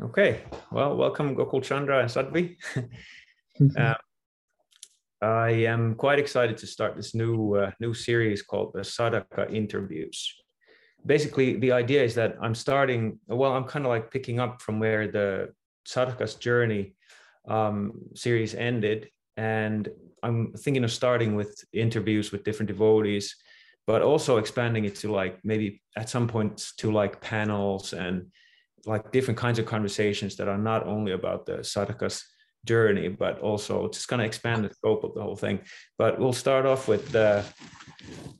Okay, well, welcome Gokul Chandra and Sadhvi. uh, I am quite excited to start this new uh, new series called the Sadhaka Interviews. Basically, the idea is that I'm starting. Well, I'm kind of like picking up from where the Sadhaka's journey um, series ended, and I'm thinking of starting with interviews with different devotees, but also expanding it to like maybe at some point to like panels and like different kinds of conversations that are not only about the sadhaka's journey, but also just kind of expand the scope of the whole thing. But we'll start off with the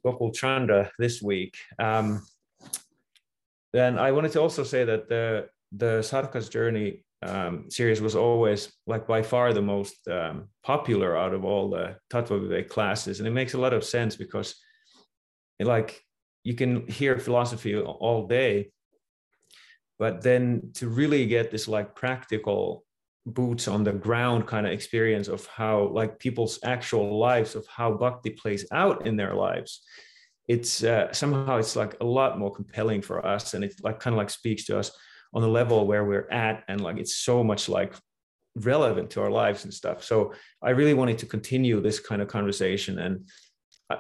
Gokul Chandra this week. Um, then I wanted to also say that the the sadhaka's journey um, series was always like by far the most um, popular out of all the Tattva Vivek classes, and it makes a lot of sense because, it, like, you can hear philosophy all day, but then to really get this like practical boots on the ground kind of experience of how like people's actual lives of how bhakti plays out in their lives it's uh, somehow it's like a lot more compelling for us. And it like kind of like speaks to us on the level where we're at and like it's so much like relevant to our lives and stuff. So i really wanted to continue this kind of conversation. And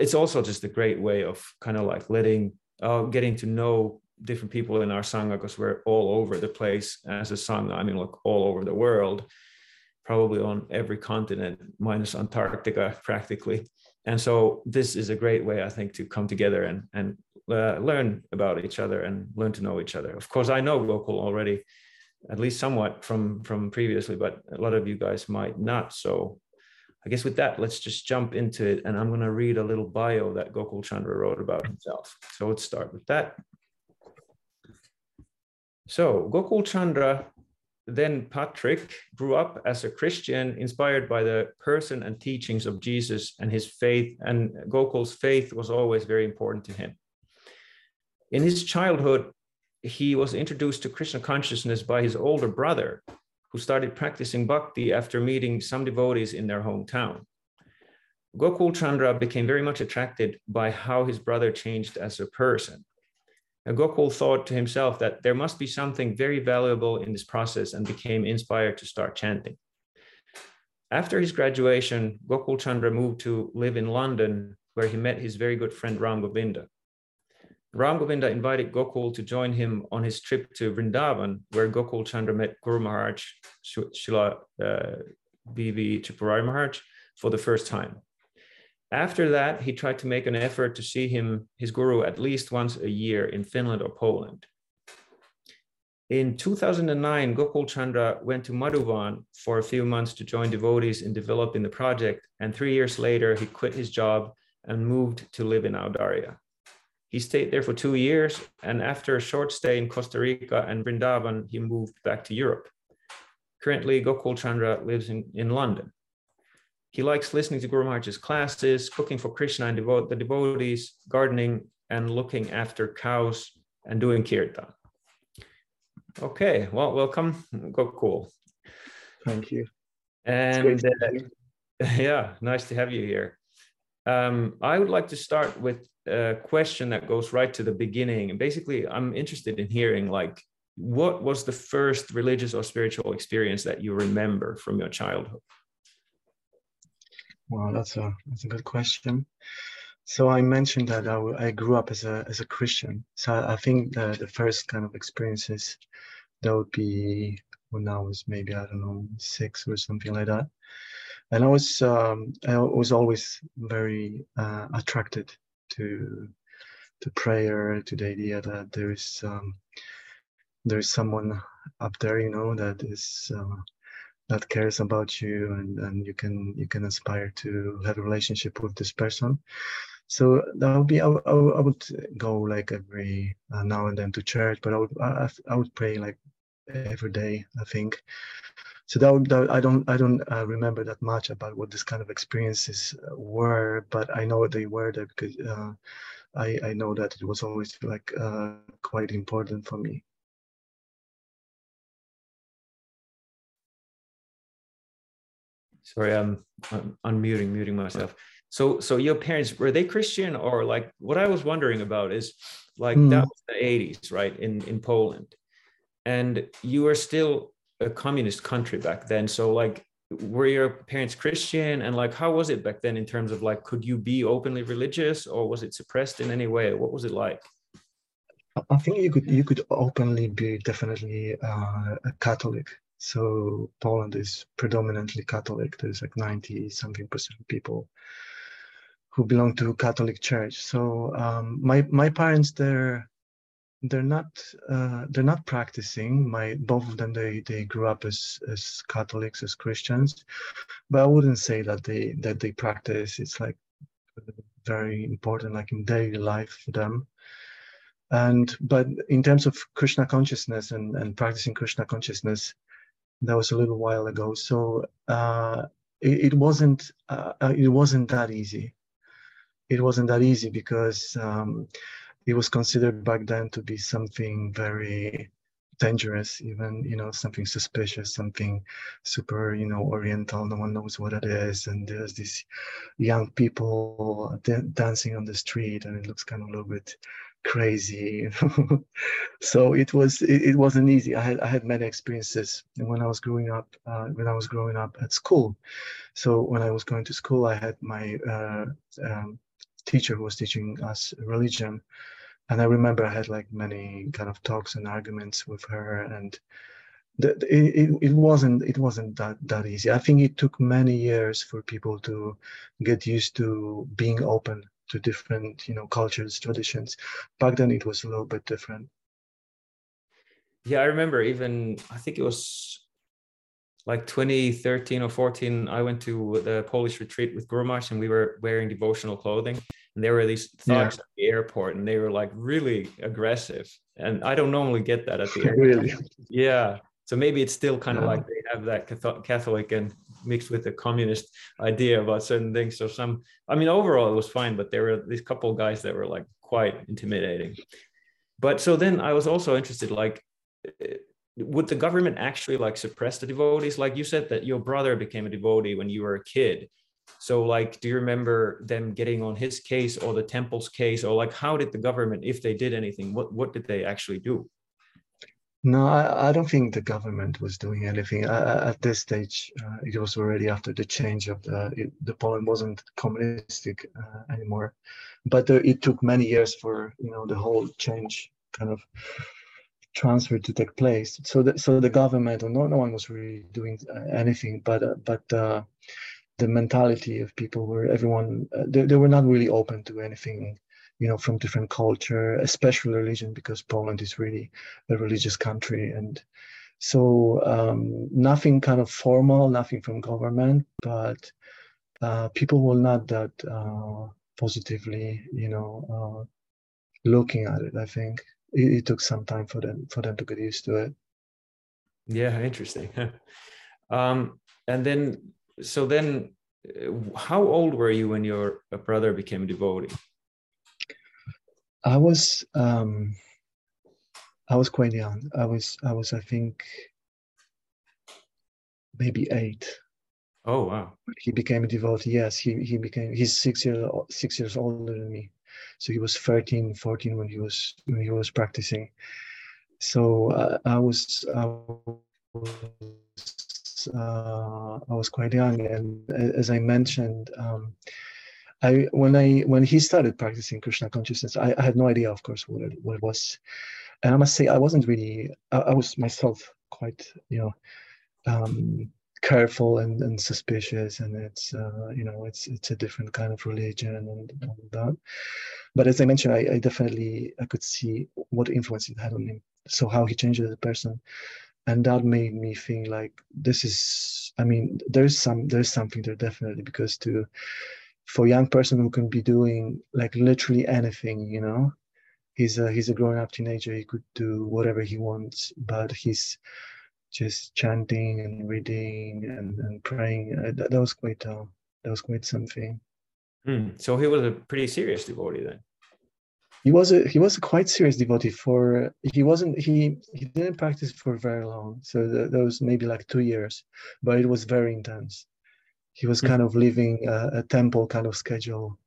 it's also just a great way of kind of like letting uh, getting to know different people in our sangha because we're all over the place as a sangha. I mean, like all over the world, probably on every continent minus Antarctica practically. And so this is a great way, I think, to come together and and uh, learn about each other and learn to know each other. Of course, I know Gokul already, at least somewhat from from previously, but a lot of you guys might not. So I guess with that, let's just jump into it. And I'm going to read a little bio that Gokul Chandra wrote about himself. So let's start with that. So Gokul Chandra, then Patrick, grew up as a Christian, inspired by the person and teachings of Jesus and his faith. And Gokul's faith was always very important to him. In his childhood, he was introduced to Krishna consciousness by his older brother, who started practicing bhakti after meeting some devotees in their hometown. Gokul Chandra became very much attracted by how his brother changed as a person. Gokul thought to himself that there must be something very valuable in this process and became inspired to start chanting. After his graduation, Gokul Chandra moved to live in London, where he met his very good friend Ram Govinda. Ram Govinda invited Gokul to join him on his trip to Vrindavan, where Gokul Chandra met Guru Maharaj, Srila uh. Tripurari Maharaj, for the first time. After that, he tried to make an effort to see him, his guru, at least once a year in Finland or Poland. In 2009, Gokul Chandra went to Madhuvan for a few months to join devotees in developing the project, and three years later, he quit his job and moved to live in Audarya. He stayed there for two years, and after a short stay in Costa Rica and Vrindavan, he moved back to Europe. Currently, Gokul Chandra lives in, in London. He likes listening to Guru Maharaj's classes, cooking for Krishna and devote the devotees, gardening and looking after cows and doing kirtan. Okay, well, welcome. Gokul. Thank you. And uh, yeah, nice to have you here. Um, I would like to start with a question that goes right to the beginning. And basically, I'm interested in hearing like, what was the first religious or spiritual experience that you remember from your childhood? Wow, that's a that's a good question. So I mentioned that I, I grew up as a as a Christian. So I, I think the the first kind of experiences that would be when I was maybe I don't know six or something like that. And I was um, I was always very uh, attracted to to prayer, to the idea that there's um, there's someone up there, you know, that is uh, that cares about you and, and you can you can aspire to have a relationship with this person. So that would be i, I, I would go like every uh, now and then to church but i would I, I would pray like every day i think. So that, would, that i don't i don't uh, remember that much about what this kind of experiences were but i know they were there because uh, i i know that it was always like uh, quite important for me Sorry, I'm, I'm unmuting, muting myself. So, so your parents were they Christian or like? What I was wondering about is like mm. that was the '80s, right? In in Poland, and you were still a communist country back then. So like were your parents Christian and like how was it back then in terms of like could you be openly religious or was it suppressed in any way? What was it like? I think you could you could openly be definitely uh, a Catholic. So Poland is predominantly Catholic. There's like 90 something percent of people who belong to Catholic Church. So um, my my parents they're they're not uh, they're not practicing. My both of them they they grew up as as Catholics as Christians, but I wouldn't say that they that they practice. It's like very important, like in daily life for them. And but in terms of Krishna consciousness and and practicing Krishna consciousness, that was a little while ago. So uh, it, it wasn't uh, it wasn't that easy. It wasn't that easy because. Um, it was considered back then to be something very dangerous even you know something suspicious something super you know oriental no one knows what it is and there's these young people dancing on the street and it looks kind of a little bit crazy. So it was it, it, wasn't easy. I had i had many experiences when i was growing up uh, when i was growing up at school. So when i was going to school i had my uh, um, teacher who was teaching us religion. And I remember I had like many kind of talks and arguments with her, and the, it, it wasn't it wasn't that that easy. I think it took many years for people to get used to being open to different you know cultures, traditions. Back then, it was a little bit different. Yeah, I remember even I think it was like 2013 or 14 i went to the polish retreat with Gurumaj and we were wearing devotional clothing and there were these thugs yeah. at the airport and they were like really aggressive and i don't normally get that at the airport really? yeah so maybe it's still kind of yeah. like they have that catholic and mixed with the communist idea about certain things. So some i mean overall it was fine but there were these couple guys that were like quite intimidating. But so then i was also interested like eh, would the government actually like suppress the devotees? Like you said that your brother became a devotee when you were a kid. So like do you remember them getting on his case or the temple's case? Or like how did the government if they did anything what what did they actually do no i, I don't think the government was doing anything at this stage uh, it was already after the change of the it, the poland wasn't communistic uh, anymore but uh, it took many years for you know the whole change kind of transfer to take place. So the, so the government or no, no one was really doing uh, anything, but uh, but the mentality of people were everyone they, they were not really open to anything you know from different culture especially religion because poland is really a religious country. And so um, nothing kind of formal nothing from government but uh, people were not that uh, positively you know uh, looking at it i think. It, it, took some time for them for them to get used to it. Yeah interesting. Um, and then so then uh, how old were you when your brother became a devotee i was um i was quite young. I was i was i think maybe eight. Oh wow. He became a devotee yes. He he became he's six years six years older than me. So he was 13 14 when he was when he was practicing. So uh, i was i was uh, I was quite young, and as I mentioned, um, I when I when he started practicing Krishna consciousness, I, I, had no idea, of course, what it, what it was, and I must say I wasn't really. I, I was myself quite, you know, um, careful and, and suspicious, and it's uh, you know it's it's a different kind of religion and all that. But as I mentioned, I, I definitely I could see what influence it had on him. So how he changed as a person and that made me think like this is i mean there's some there's something there definitely because to for a young person who can be doing like literally anything you know? He's a he's a grown up teenager. He could do whatever he wants but he's just chanting and reading and, and praying. Uh, that, that was quite uh, that was quite something. Mm. so he was a pretty serious devotee then? He was a he was a quite serious devotee for he wasn't he he didn't practice for very long. So that, that was maybe like two years but it was very intense he was mm-hmm. kind of living a, a, temple kind of schedule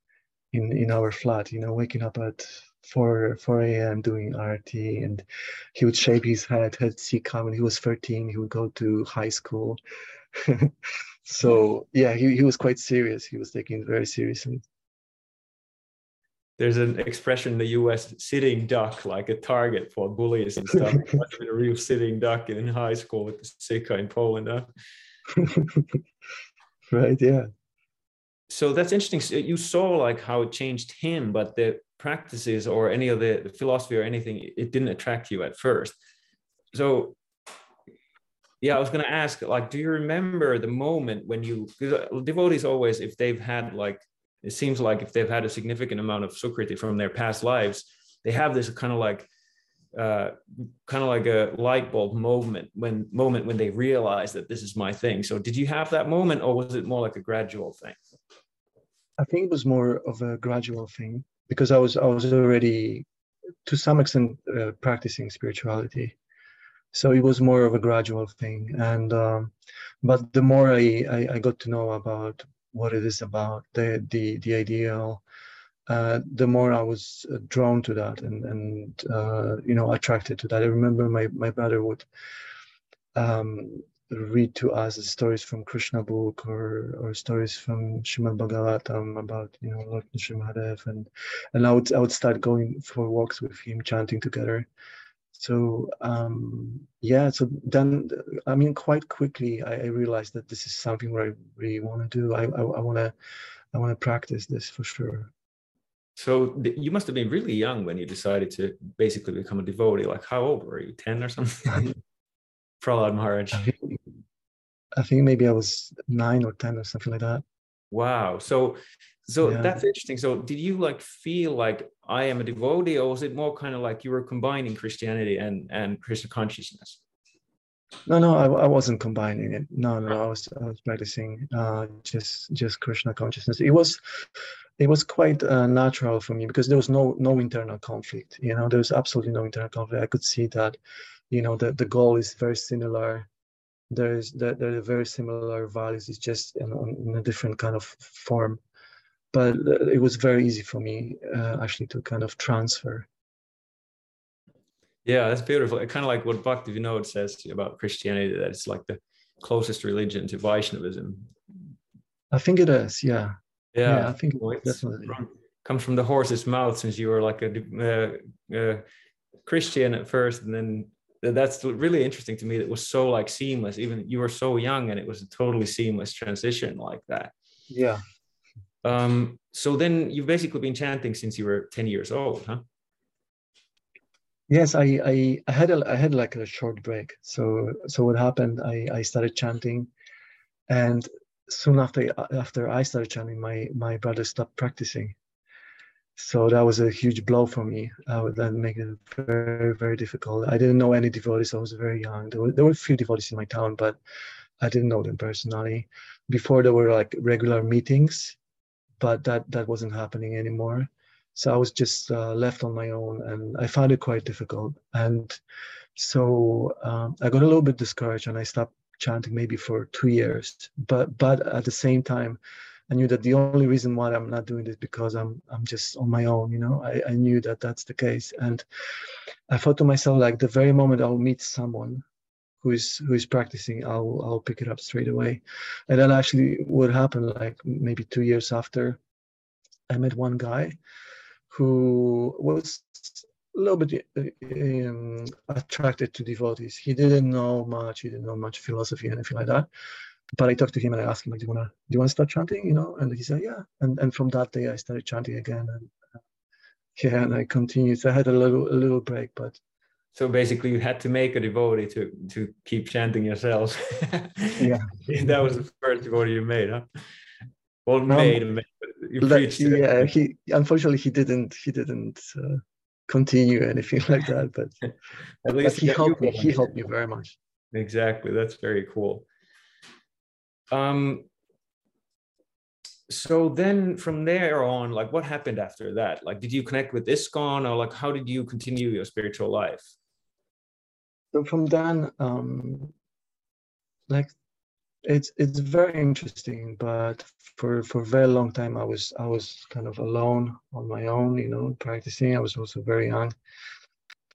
in in our flat you know waking up at 4 4 a.m. doing arati, and he would shave his head. Had see coming. He was 13. He would go to high school. so yeah, he, he was quite serious. He was taking it very seriously. There's an expression in the US, sitting duck, like a target for bullies and stuff. a real sitting duck in high school with the sikha in Poland. Huh? right, yeah. So that's interesting. You saw like how it changed him, but the practices or any of the, the philosophy or anything, it didn't attract you at first. So yeah, I was going to ask, like, do you remember the moment when you, because uh, devotees always, if they've had like, it seems like if they've had a significant amount of sukriti from their past lives, they have this kind of like, uh, kind of like a light bulb moment when moment when they realize that this is my thing. So did you have that moment, or was it more like a gradual thing? I think it was more of a gradual thing because I was I was already to some extent uh, practicing spirituality, so it was more of a gradual thing. And um, but the more I, I, I got to know about what it is about the the the ideal, uh, the more I was uh, drawn to that and and uh, you know attracted to that. I remember my my brother would um, read to us stories from Krishna book or or stories from Srimad Bhagavatam about you know Lord Nrsimhadev and and I would I would start going for walks with him chanting together. So um, yeah, so then I mean quite quickly I, I realized that this is something where I really want to do. I I, I want to I want to practice this for sure. So you must have been really young when you decided to basically become a devotee. Like how old were you? Ten or something? Prahlad Maharaj? I think, I think maybe I was nine or 10 or something like that. Wow. So, so yeah. that's interesting. So did you like feel like I am a devotee or was it more kind of like you were combining Christianity and, and Krishna consciousness? No, no, I, I wasn't combining it. No, no, I was I was practicing uh, just just Krishna consciousness. It was it was quite uh, natural for me because there was no no internal conflict. You know, there was absolutely no internal conflict. I could see that you know the, the goal is very similar there's there, there are very similar values it's just in, in a different kind of form but it was very easy for me uh, actually to kind of transfer yeah that's beautiful kind of like what bhakti vinod says about christianity that it's like the closest religion to vaishnavism i think it is yeah yeah, yeah i think well, definitely from, comes from the horse's mouth since you were like a, uh, uh, christian at first and then that's really interesting to me. It was so like seamless. Even you were so young, and it was a totally seamless transition like that. Yeah. Um. So then you've basically been chanting since you were ten years old, huh? Yes, I I, I had a I had like a short break. So so what happened? I I started chanting, and soon after after I started chanting, my my brother stopped practicing so that was a huge blow for me. Uh, that made it very, very difficult. I didn't know any devotees. I was very young. There were, there were a few devotees in my town, but I didn't know them personally. Before there were like regular meetings, but that that wasn't happening anymore. So I was just uh, left on my own, and I found it quite difficult. And so um, I got a little bit discouraged, and I stopped chanting maybe for two years. But but at the same time, I knew that the only reason why I'm not doing this because I'm I'm just on my own. You know, I, I knew that that's the case, and I thought to myself like the very moment I'll meet someone who is who is practicing, I'll I'll pick it up straight away, and then actually what happened like maybe two years after, I met one guy who was a little bit um, attracted to devotees. He didn't know much. He didn't know much philosophy, or anything like that but I talked to him and I asked him, like, do you wanna do you wanna start chanting? You know, and he said, yeah. And and from that day I started chanting again, and uh, yeah, and I continued. So I had a little a little break, but so basically you had to make a devotee to to keep chanting yourselves. yeah, that was the first devotee you made, huh? Well, um, made, made. Yeah, he unfortunately he didn't he didn't. Uh, continue anything like that but at least but he helped me he helped me very much exactly that's very cool um, so then from there on, like what happened after that? Like, did you connect with ISKCON or like how did you continue your spiritual life? So from then, um, like it's it's very interesting, but for for a very long time I was I was kind of alone on my own, you know, practicing. I was also very young,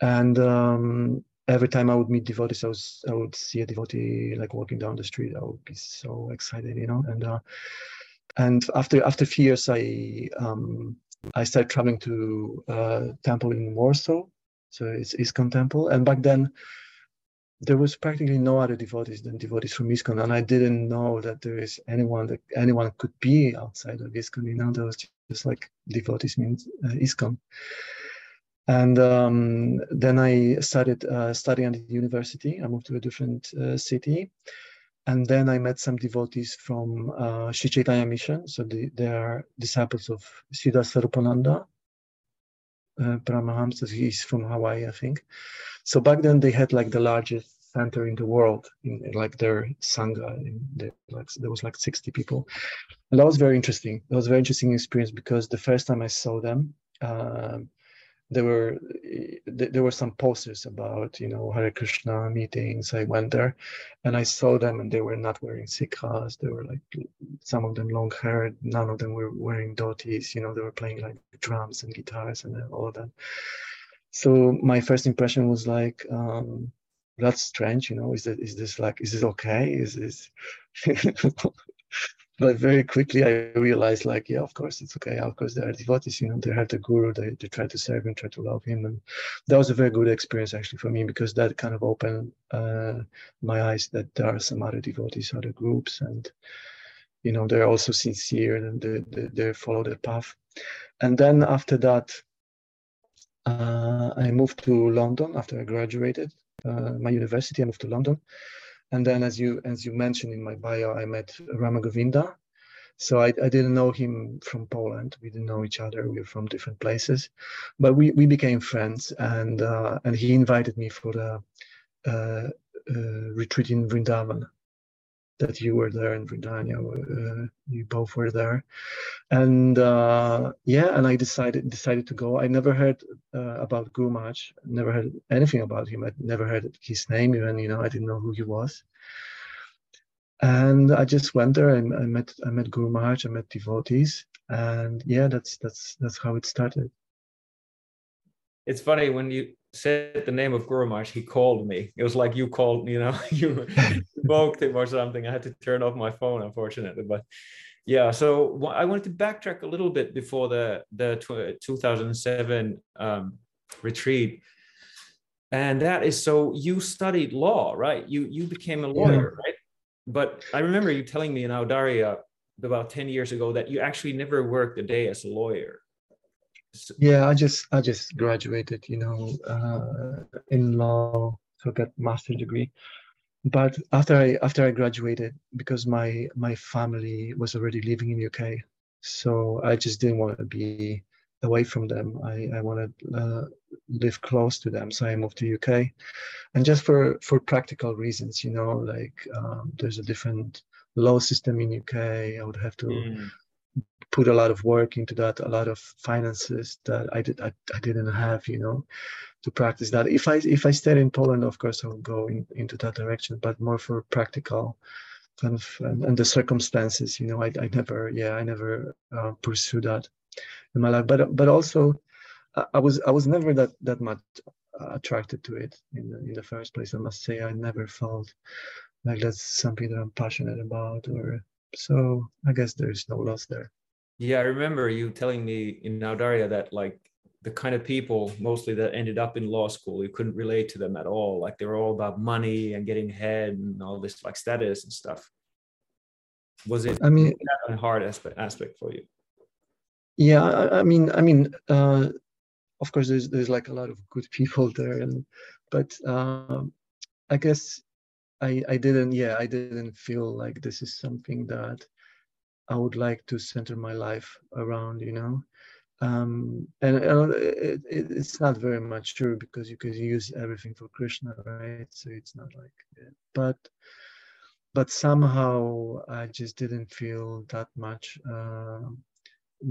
and um, every time I would meet devotees, I was I would see a devotee like walking down the street. I would be so excited, you know. And uh, and after after a few years, I um, I started traveling to uh, temple in Warsaw, so it's ISKCON temple. And back then, there was practically no other devotees than devotees from ISKCON, and I didn't know that there is anyone that anyone could be outside of ISKCON. You know, there was just like devotees means uh, ISKCON. And um, then I started uh, studying at the university. I moved to a different uh, city. And then I met some devotees from uh, Sri Chaitanya Mission. So the, they are disciples of Siddhaswarupananda. Uh, Paramahamsa, he's from Hawaii, I think. So back then they had like the largest center in the world, in, in like their sangha. In like, there was like 60 people. And that was very interesting. That was a very interesting experience because the first time I saw them, um, there were there were some posters about you know Hare Krishna meetings. I went there, and I saw them, and they were not wearing sikhas. They were like some of them long haired. None of them were wearing dhotis. You know, they were playing like drums and guitars and all of that. So my first impression was like, um, that's strange. You know, is that is this like is this okay? Is this but very quickly I realized like, yeah, of course it's okay. Of course they are devotees, you know, they have the guru, they, they try to serve him, try to love him. And that was a very good experience actually for me because that kind of opened uh, my eyes that there are some other devotees, other groups, and you know, they're also sincere and they, they, they follow their path. And then after that, uh, I moved to London after I graduated uh, my university. I moved to London and then, as you as you mentioned in my bio, I met Ramagovinda. So I, I didn't know him from Poland. We didn't know each other. We were from different places, but we, we became friends. And uh, and he invited me for the uh, uh, retreat in Vrindavan that you were there in Britannia. Uh, you both were there, and uh, yeah, and I decided decided to go. I never heard uh, about Guru Never heard anything about him. I never heard his name even. You know, I didn't know who he was. And I just went there and I met I met Guru Maharaj. I met devotees, and yeah, that's that's that's how it started. It's funny when you said the name of Guru Maharaj, he called me. It was like you called, you know, you invoked him or something. I had to turn off my phone, unfortunately. But yeah, so I wanted to backtrack a little bit before the the 2007 um, retreat, and that is so you studied law, right? You you became a lawyer, yeah. right? But I remember you telling me in Audarya about 10 years ago that you actually never worked a day as a lawyer yeah i just i just graduated you know uh, in law so got master degree. But after i after i graduated because my my family was already living in uk so i just didn't want to be away from them. I i wanted to uh, live close to them so i moved to uk and just for for practical reasons you know like um, there's a different law system in uk i would have to mm put a lot of work into that, a lot of finances that I did I, I didn't have, you know, to practice that. If I if I stayed in Poland, of course, I would go in, into that direction, but more for practical kind of and, and the circumstances, you know, I, I never yeah I never uh, pursued that in my life. But but also, I was I was never that that much attracted to it in the, in the first place. I must say I never felt like that's something that I'm passionate about or so I guess there's no loss there. Yeah, I remember you telling me in Audarya that like the kind of people mostly that ended up in law school, you couldn't relate to them at all. Like they were all about money and getting ahead and all this like status and stuff. Was it? I mean, a hard aspect aspect for you? Yeah, I, I mean, I mean, uh, of course, there's there's like a lot of good people there, and but um, I guess I I didn't yeah I didn't feel like this is something that I would like to center my life around, you know. Um, and, it, it, it's not very much true because you can use everything for Krishna, right? So it's not like, but but somehow I just didn't feel that much uh,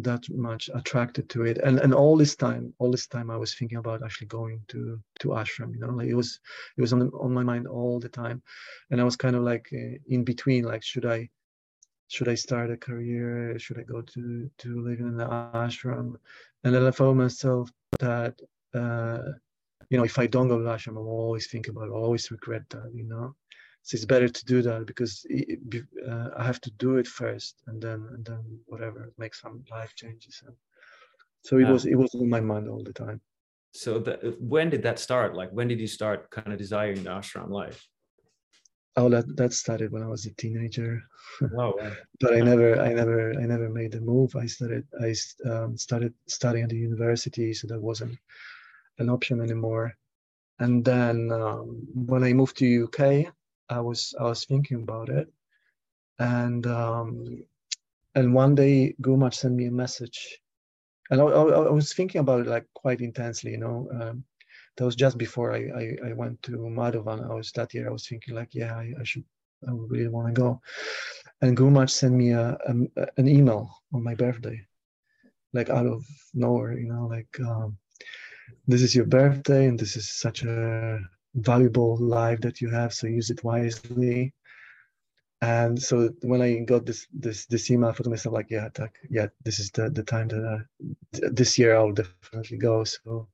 that much attracted to it. And and all this time all this time i was thinking about actually going to to ashram you know like it was it was on, on my mind all the time. And i was kind of like uh, in between like should i should i start a career? Should i go to to live in the ashram? And then i found myself that uh you know if i don't go to ashram i'll always think about it, I'll always regret that you know so it's better to do that because it, uh, I have to do it first, and then and then whatever make some life changes. And so it was it was in my mind all the time. So the, when did that start? Like when did you start kind of desiring the ashram life? Oh, that that started when I was a teenager. Wow. but I never, I never, I never made the move. I started, I um, started studying at the university, so that wasn't an option anymore. And then um, when I moved to UK, I was I was thinking about it, and um, and one day Gurumaj sent me a message, and I, I, I, was thinking about it like quite intensely. You know, um, that was just before I, I, I went to Madhuvan. I was that year. I was thinking like, yeah, I, I should, I really want to go. And Gurumaj sent me a, a, an email on my birthday, like out of nowhere. You know, like um, this is your birthday, and this is such a valuable life that you have so use it wisely. And so when i got this this this email for myself like yeah yeah this is the the time that I, this year i'll definitely go. So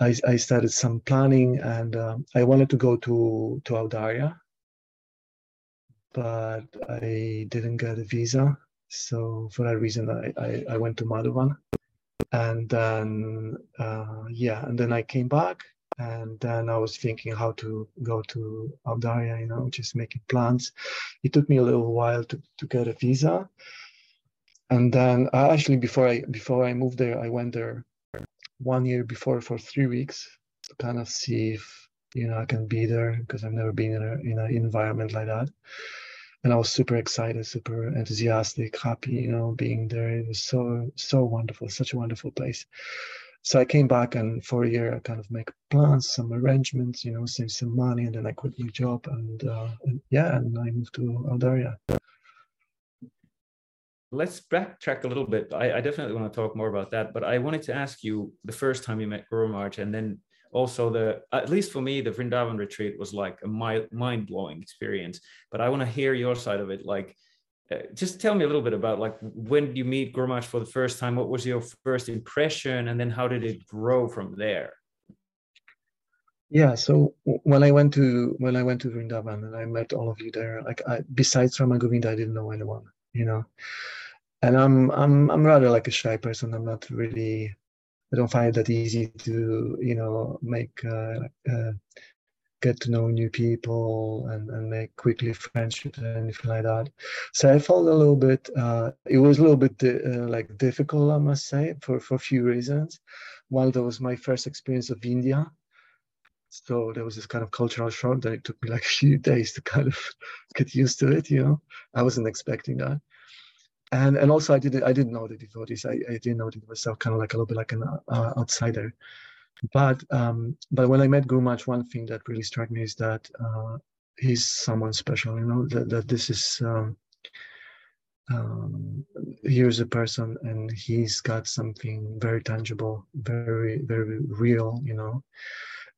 i i started some planning and um, i wanted to go to to audarya but i didn't get a visa. So for that reason i i, I went to madhuvan and then uh, yeah and then i came back and then I was thinking how to go to Audarya, you know, just making plans. It took me a little while to, to get a visa. And then uh, actually before I before I moved there, I went there one year before for three weeks to kind of see if you know I can be there because I've never been in a in an environment like that. And I was super excited, super enthusiastic, happy, you know, being there. It was so so wonderful, such a wonderful place so I came back and for a year I kind of make plans, some arrangements, you know, save some money, and then I quit my job and, uh, and yeah, and I moved to Audarya. Let's backtrack a little bit. I, I, definitely want to talk more about that, but I wanted to ask you the first time you met Gurumaj, and then also the at least for me the Vrindavan retreat was like a mind blowing experience. But I want to hear your side of it, like just tell me a little bit about like when did you meet Gurumaj for the first time? What was your first impression, and then how did it grow from there? Yeah, so when I went to when I went to Vrindavan and I met all of you there, like I, besides Rama Govinda, I didn't know anyone, you know. And I'm I'm I'm rather like a shy person. I'm not really I don't find it that easy to you know make uh, uh, get to know new people and, and make quickly friendships and anything like that. So I felt a little bit, uh, it was a little bit uh, like difficult, I must say, for, for a few reasons. One, that was my first experience of India. So there was this kind of cultural shock that it took me like a few days to kind of get used to it, you know. I wasn't expecting that. And, and also I didn't I didn't know the devotees. I, I didn't know it was kind of like a little bit like an uh, outsider. But um, but when I met Gurumaj, one thing that really struck me is that uh, he's someone special. You know that, that this is um, um, here's a person and he's got something very tangible, very very real. You know,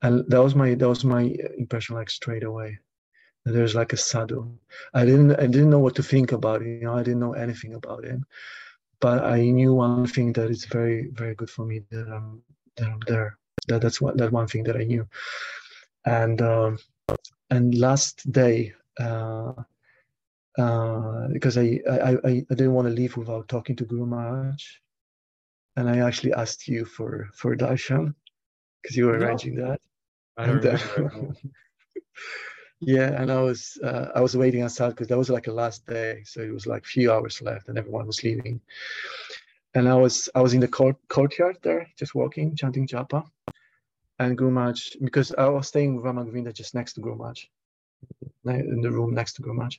and that was my that was my impression like straight away. There's like a sadhu. I didn't I didn't know what to think about it. You know, I didn't know anything about him, but I knew one thing that is very very good for me that I'm that I'm there that, that's what that one thing that I knew. And um, and last day, uh, uh, because I, I, I, I didn't want to leave without talking to Gurumaj, and I actually asked you for for darshan because you were no. arranging that. I and, yeah, and I was uh, I was waiting outside because that was like a last day, so it was like few hours left, and everyone was leaving. And I was I was in the court, courtyard there, just walking, chanting japa, and Gurumaj, because I was staying with Rama Govinda just next to Gurumaj, in the room next to Gurumaj.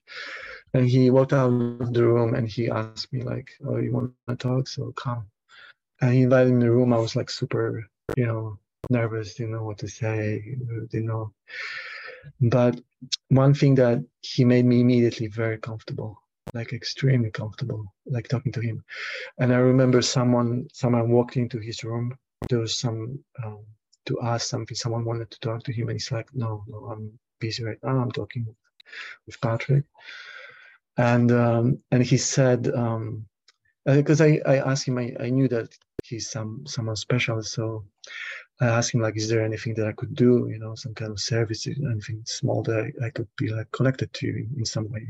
And he walked out of the room and he asked me like, oh, you want to talk? So come. And he invited me in the room. I was like super, you know, nervous, didn't know what to say, didn't know. But one thing that he made me immediately very comfortable. Like extremely comfortable, like talking to him. And I remember someone someone walked into his room. There was some um, to ask something. Someone wanted to talk to him, and he's like, "No, no, I'm busy right now. I'm talking with Patrick." And um, and he said, um, because uh, I, I asked him, I, I knew that he's some someone special, so I asked him like, is there anything that I could do, you know, some kind of service, anything small that I, I could be like connected to in, in some way.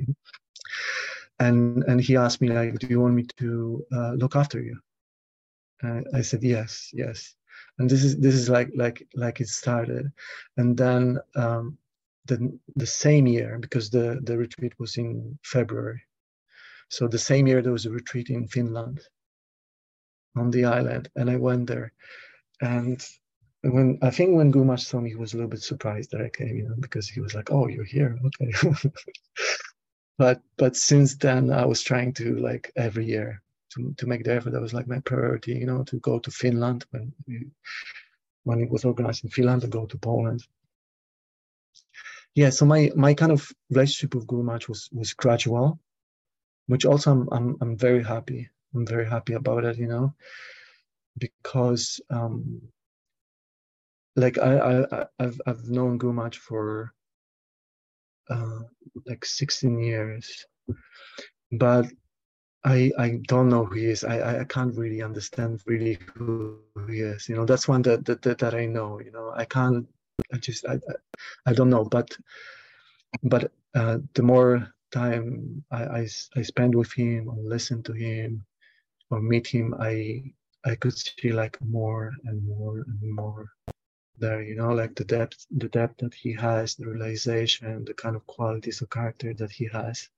And and he asked me like, do you want me to uh, look after you? And I said yes, yes. And this is this is like like like it started, and then um, the the same year because the the retreat was in February, so the same year there was a retreat in Finland, on the island, and I went there, and when I think when Maharaj saw me, he was a little bit surprised that I came, you know, because he was like, "Oh, you're here, okay." but but since then, I was trying to like every year to to make the effort. That was like my priority, you know, to go to Finland when when it was organized in Finland, to go to Poland. Yeah, so my my kind of relationship with Guru Maharaj was was gradual, which also I'm I'm I'm very happy. I'm very happy about it, you know, because um, like I, I I've I've known Guru Maharaj for uh, like 16 years, but I I don't know who he is. I I can't really understand really who he is. You know, that's one that that, that, that I know. You know, I can't. I just I I, don't know. But but uh, the more time I, I I spend with him or listen to him or meet him, I I could see like more and more and more there you know like the depth the depth that he has the realization the kind of qualities of character that he has.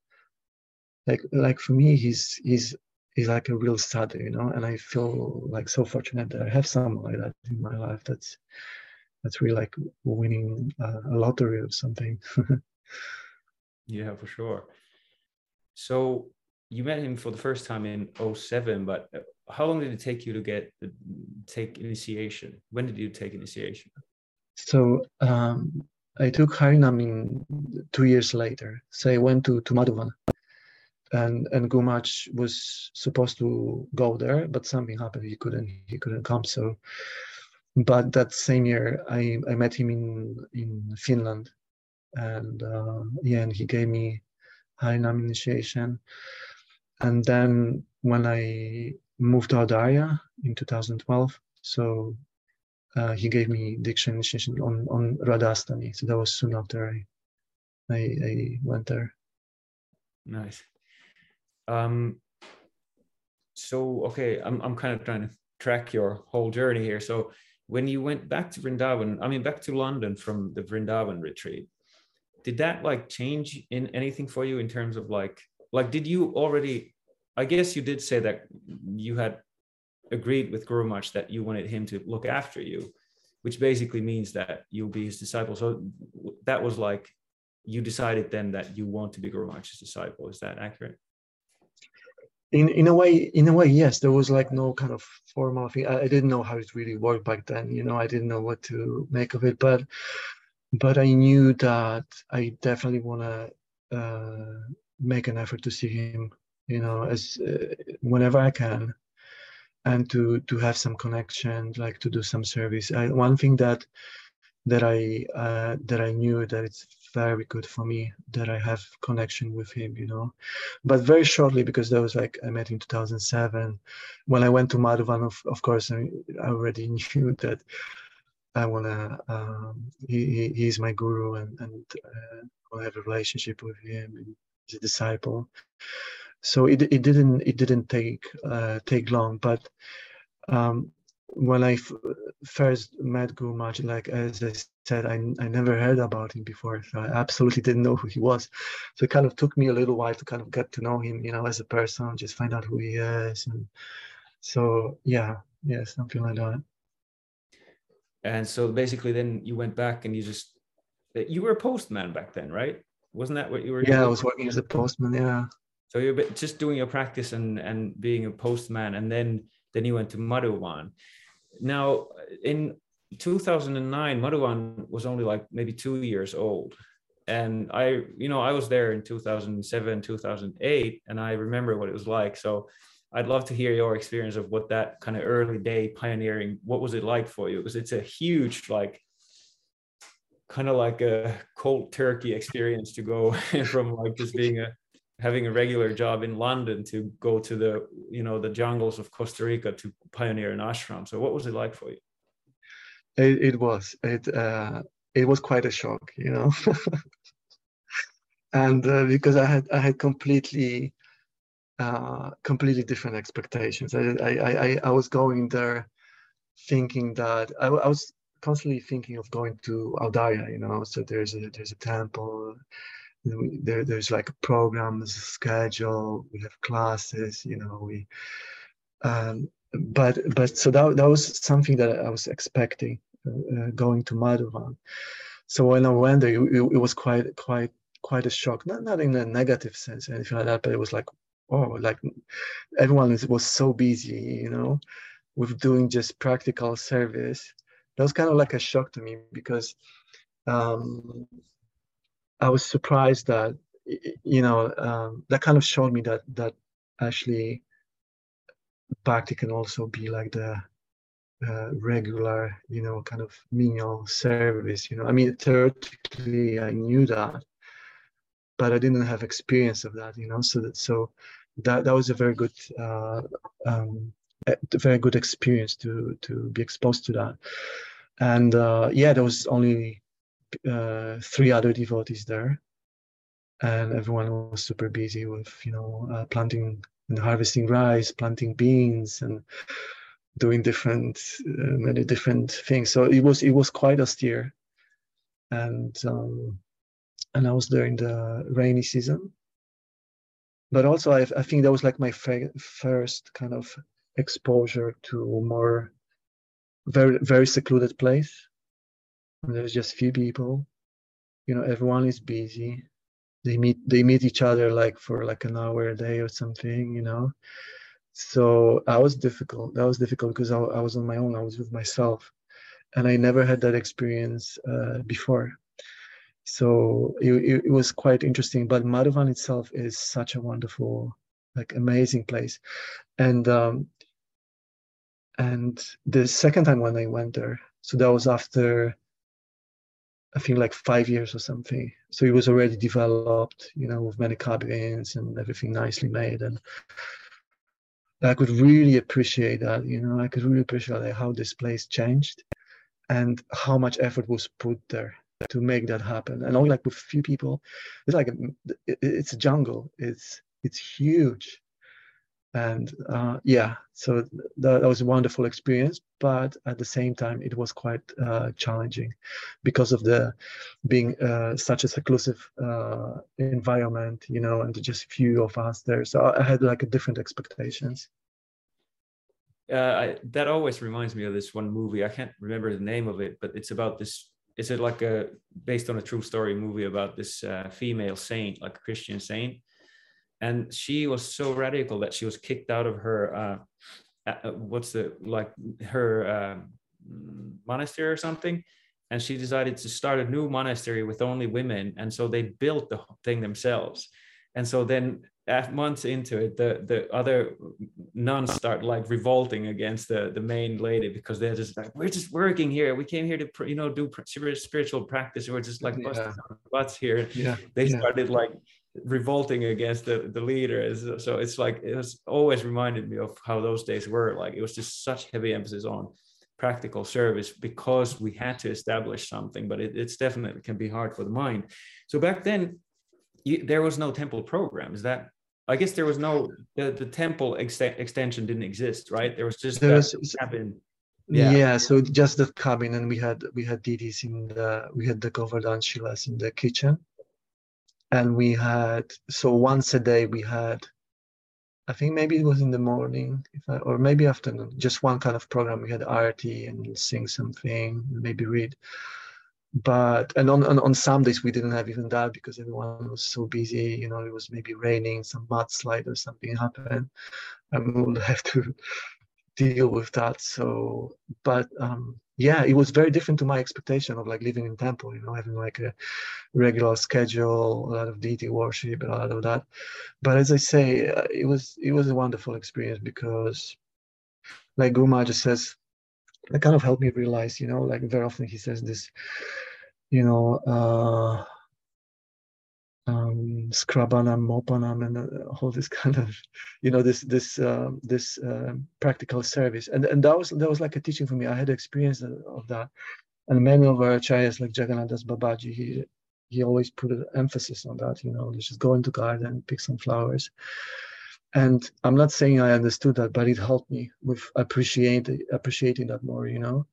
Like like for me he's he's he's like a real sadhu you know and i feel like so fortunate that i have someone like that in my life that's that's really like winning a lottery or something. Yeah for sure. So you met him for the first time in 07 but uh, how long did it take you to get take initiation? When did you take initiation? So um, i took harinam in two years later. So i went to to madhuvan and and Maharaj was supposed to go there, but something happened. He couldn't he couldn't come. So, but that same year, I I met him in in Finland, and uh, yeah, and he gave me Harinam initiation, and then when I moved to Audarya in 2012, so uh, he gave me Diksha initiation on, on Radhastami. So that was soon after I, I, I went there. Nice. Um, so, okay, I'm, I'm kind of trying to track your whole journey here. So when you went back to Vrindavan, I mean, back to London from the Vrindavan retreat, did that like change in anything for you in terms of like, like, did you already I guess you did say that you had agreed with Guru that you wanted him to look after you, which basically means that you'll be his disciple. So that was like you decided then that you want to be Guru disciple. Is that accurate? In in a way, in a way, yes. There was like no kind of formal thing. I, I didn't know how it really worked back then. You know, I didn't know what to make of it, but but I knew that I definitely want to uh, make an effort to see him you know as uh, whenever i can and to to have some connection like to do some service. I, one thing that that i uh, that i knew that it's very good for me that i have connection with him you know. But very shortly because that was like i met in 2007 when i went to madhuvan of, of course I, I already knew that i want to um, he, he's my guru and and uh, i have a relationship with him and a disciple so it, it didn't it didn't take uh, take long but um, when I f- first met Guru Maharaj, like as I said, I, I never heard about him before. So I absolutely didn't know who he was. So it kind of took me a little while to kind of get to know him, you know, as a person, just find out who he is. And so, yeah, yeah, something like that. And so basically, then you went back and you just, you were a postman back then, right? Wasn't that what you were? Yeah, doing? I was working as a postman. Yeah. So you're just doing your practice and and being a postman, and then then you went to Madhuvan. Now in 2009, Madhuvan was only like maybe two years old. and I, you know, I was there in 2007, 2008, and I remember what it was like. So I'd love to hear your experience of what that kind of early day pioneering, what was it like for you? Because it's a huge, like, kind of like a cold turkey experience to go from like just being a having a regular job in London to go to the you know the jungles of Costa Rica to pioneer an ashram. So what was it like for you? It, it was it uh, it was quite a shock, you know, and uh, because I had I had completely uh, completely different expectations. I, I I I was going there thinking that I, I was constantly thinking of going to Audarya, you know. So there's a there's a temple, there, there's like a program, there's a schedule, we have classes, you know. We, um, but but so that that was something that I was expecting uh, going to Madhuvan. So when I went there, it, it, was quite quite quite a shock. Not not in a negative sense or anything like that, but it was like oh, like everyone was so busy, you know, with doing just practical service that was kind of like a shock to me because um, I was surprised that you know um, that kind of showed me that that actually bhakti can also be like the uh, regular you know kind of menial service you know. I mean theoretically i knew that but i didn't have experience of that you know. So that so that that was a very good uh, um, a very good experience to to be exposed to that and uh, yeah, there was only uh, three other devotees there, and everyone was super busy with you know uh, planting and harvesting rice, planting beans, and doing different uh, many different things. So it was it was quite austere, and um, and I was there in the rainy season. But also, I, I think that was like my first kind of exposure to more very very secluded place. There's just few people. You know, everyone is busy. They meet they meet each other like for like an hour a day or something. You know, so I was difficult. That was difficult because I, I was on my own. I was with myself, and I never had that experience uh, before. So it, it, it was quite interesting. But Madhuvan itself is such a wonderful, like amazing place, and um, and the second time when I went there, so that was after I think like five years or something. So it was already developed, you know, with many cabins and everything nicely made. And I could really appreciate that, you know, I could really appreciate how this place changed and how much effort was put there to make that happen. And only like with few people, it's like it's a jungle. It's it's huge and uh, yeah so that, that, was a wonderful experience but at the same time it was quite uh, challenging because of the being uh, such a seclusive uh, environment you know and just few of us there. So i had like a different expectations. Uh, I, that always reminds me of this one movie. I can't remember the name of it but it's about this is it like a based on a true story movie about this uh, female saint like a christian saint and she was so radical that she was kicked out of her uh, uh, what's the like her uh, monastery or something and she decided to start a new monastery with only women and so they built the thing themselves and so then months into it the the other nuns start like revolting against the the main lady because they're just like we're just working here we came here to you know do spiritual practice we're just like yeah. butts here yeah. they yeah. started like revolting against the, the leaders. So it's like it was always reminded me of how those days were. Like it was just such heavy emphasis on practical service because we had to establish something, but it, it's definitely can be hard for the mind. So back then, you, there was no temple program. Is that? I guess there was no the, the temple ex- extension didn't exist, right? There was just there was, cabin. Yeah. yeah, so just the cabin, and we had we had didis in the we had the Govardhan Shilas in the kitchen, and we had so once a day we had i think maybe it was in the morning I, or maybe afternoon just one kind of program. We had arati and sing something maybe read. But and on, on on some days we didn't have even that because everyone was so busy you know it was maybe raining some mudslide or something happened and we would have to deal with that. So but um yeah, it was very different to my expectation of like living in temple, you know, having like a regular schedule, a lot of deity worship, and a lot of that. But as I say, uh, it was it was a wonderful experience because, like Guru just says, it kind of helped me realize, you know, like very often he says this, you know, uh, um, Skrabanam, Mopanam, and uh, all this kind of, you know, this this uh, this uh, practical service, and and that was that was like a teaching for me. I had experience of that, and many of our acharyas like Jagannath Das Babaji, he he always put an emphasis on that. You know, just go into garden, pick some flowers, and I'm not saying I understood that, but it helped me with appreciating appreciating that more. You know,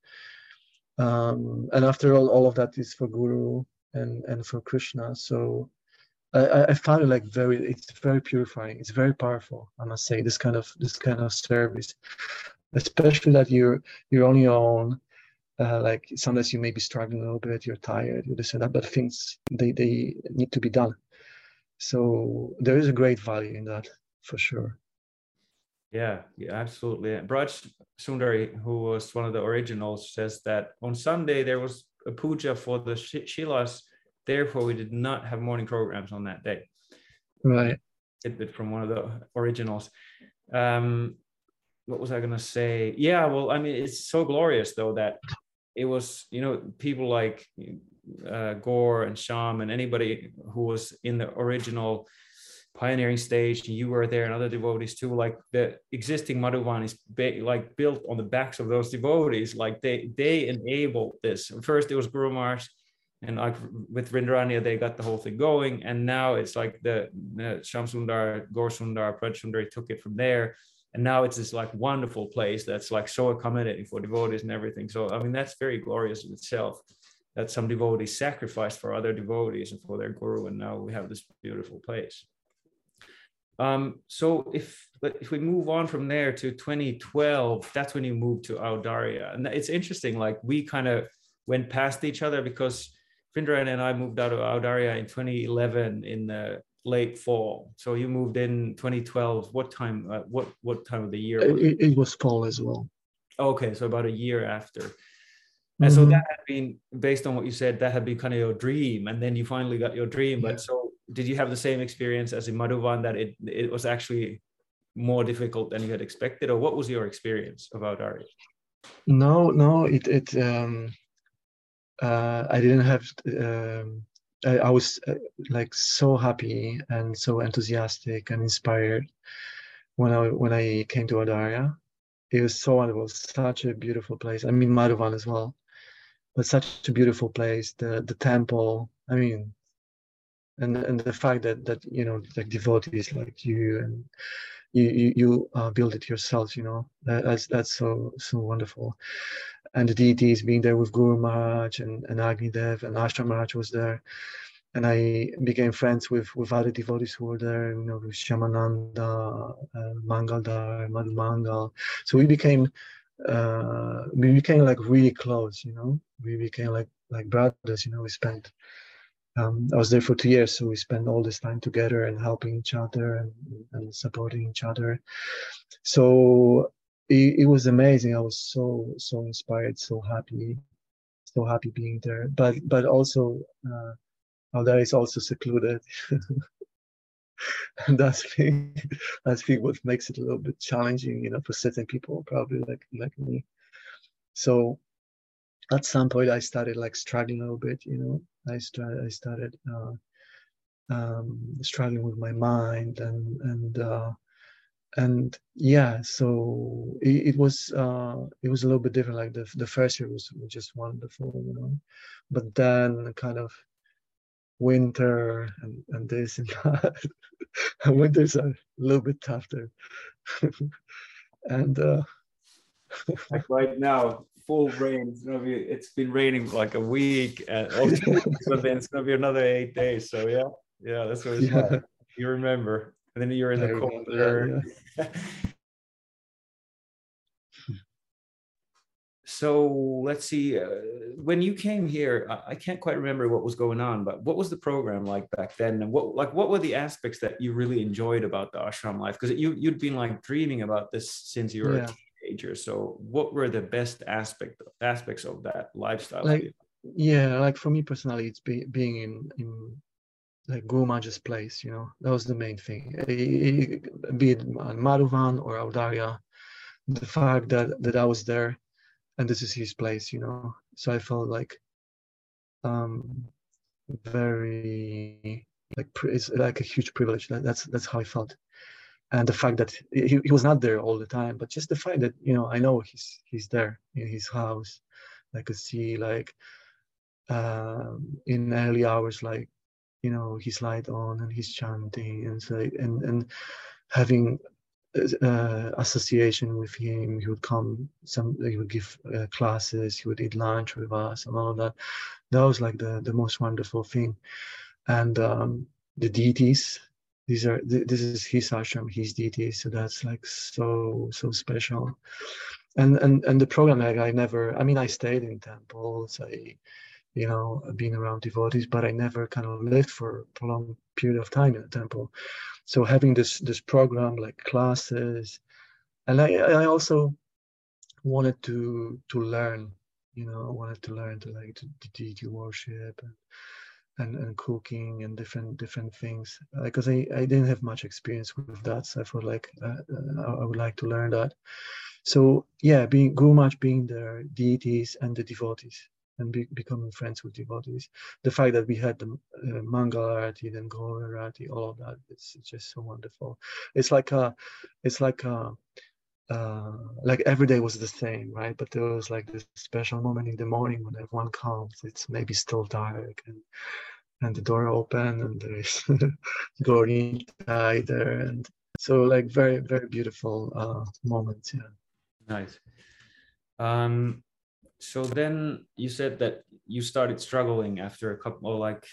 um, and after all, all of that is for Guru and and for Krishna. So I, I found it like very it's very purifying it's very powerful i must say this kind of this kind of service. Especially that you're you're on your own uh, like sometimes you may be struggling a little bit you're tired you this and that but things they they need to be done. So there is a great value in that for sure. Yeah, yeah, absolutely. Braj Sundari, who was one of the originals, says that on Sunday there was a puja for the Shilas Therefore, we did not have morning programs on that day. Right. Tidbit from one of the originals. Um, what was I going to say? Yeah, well, I mean, it's so glorious though that it was, you know, people like uh, Gore and Sham and anybody who was in the original pioneering stage you were there and other devotees too like the existing madhuvan is ba- like built on the backs of those devotees like they they enabled this first it was guru Maharaj and like with Vrindaranya, they got the whole thing going. And now it's like the, the Shamsundar, Gorsundar, Prajsundar took it from there. And now it's this like wonderful place that's like so accommodating for devotees and everything. So, I mean, that's very glorious in itself that some devotees sacrificed for other devotees and for their guru. And now we have this beautiful place. Um, so if if we move on from there to 2012, that's when you moved to Audarya. And it's interesting, like we kind of went past each other because Vrindaran and I moved out of Audarya in 2011 in the late fall. So you moved in 2012. What time? Uh, what what time of the year? Was it? It, it? was fall as well. Okay, so about a year after. And mm-hmm. so that had been based on what you said. That had been kind of your dream, and then you finally got your dream. Yeah. But so, did you have the same experience as in Madhuvan that it it was actually more difficult than you had expected, or what was your experience of Audarya? No, no, it it um uh, I didn't have. Um, I, I, was uh, like so happy and so enthusiastic and inspired when I when I came to Audarya. It was so wonderful, such a beautiful place. I mean Madhuvan as well, but such a beautiful place. The the temple. I mean, and and the fact that that you know like devotees like you and you you, you uh, build it yourself. You know that, that's that's so so wonderful and the deities being there with Guru Maharaj and, and Agni Dev and Ashram Maharaj was there. And I became friends with, with other devotees who were there, you know, with Shyamananda, uh, Mangaldar, Madhu Mangal. So we became uh, we became like really close, you know. We became like like brothers, you know. We spent um, I was there for two years, so we spent all this time together and helping each other and, and supporting each other. So it, it was amazing. I was so so inspired, so happy, so happy being there. But but also, uh, Alda is also secluded. and that's thing, that's thing what makes it a little bit challenging, you know, for certain people, probably like like me. So at some point, I started like struggling a little bit, you know. I started I started uh, um, struggling with my mind and and uh, and yeah so it, it, was uh it was a little bit different. Like the, the first year was just wonderful you know? But then kind of winter and, and this and that winters are a little bit tougher. And uh like right now full rain it's gonna be it's been raining like a week and so then it's gonna be another eight days. So yeah yeah that's what it's yeah. like. You remember and then you're in the corner. Yeah. so let's see. Uh, when you came here, I, I, can't quite remember what was going on, but what was the program like back then? And what like what were the aspects that you really enjoyed about the ashram life? Because you you'd been like dreaming about this since you were yeah. a teenager. So, what were the best aspect aspects of that lifestyle? Like, yeah, like for me personally, it's be, being in in like Guru Maharaj's place. You know, that was the main thing. Be it Madhuvan or Audarya, the fact that that I was there, and this is his place. You know, so I felt like um very like it's like a huge privilege. That, that's that's how I felt and the fact that he, he was not there all the time but just the fact that you know i know he's he's there in his house i could see like um, in early hours like you know his light on and he's chanting and so and and having uh, association with him. He would come some he would give uh, classes. He would eat lunch with us and all of that. That was like the the most wonderful thing. And um, the deities these are this is his ashram his deities. so that's like so so special. And and and the program like i never i mean i stayed in temples. I you know being around devotees but i never kind of lived for a prolonged period of time in a temple. So having this this program like classes and i i also wanted to to learn you know I wanted to learn to like to, deity worship and and, and cooking and different different things. Because uh, I, I didn't have much experience with that so I felt like uh, uh I would like to learn that. So yeah being Guru Maharaj being the deities and the devotees and be, becoming friends with devotees the fact that we had the uh, Mangala Arati then Gaura Arati all of that it's, it's, just so wonderful it's like a it's like a uh, like every day was the same, right? But there was like this special moment in the morning when everyone comes. It's maybe still dark and and the door open and there's Gauri there and so like very very beautiful uh, moments. Yeah. Nice. Um, so then you said that you started struggling after a couple, like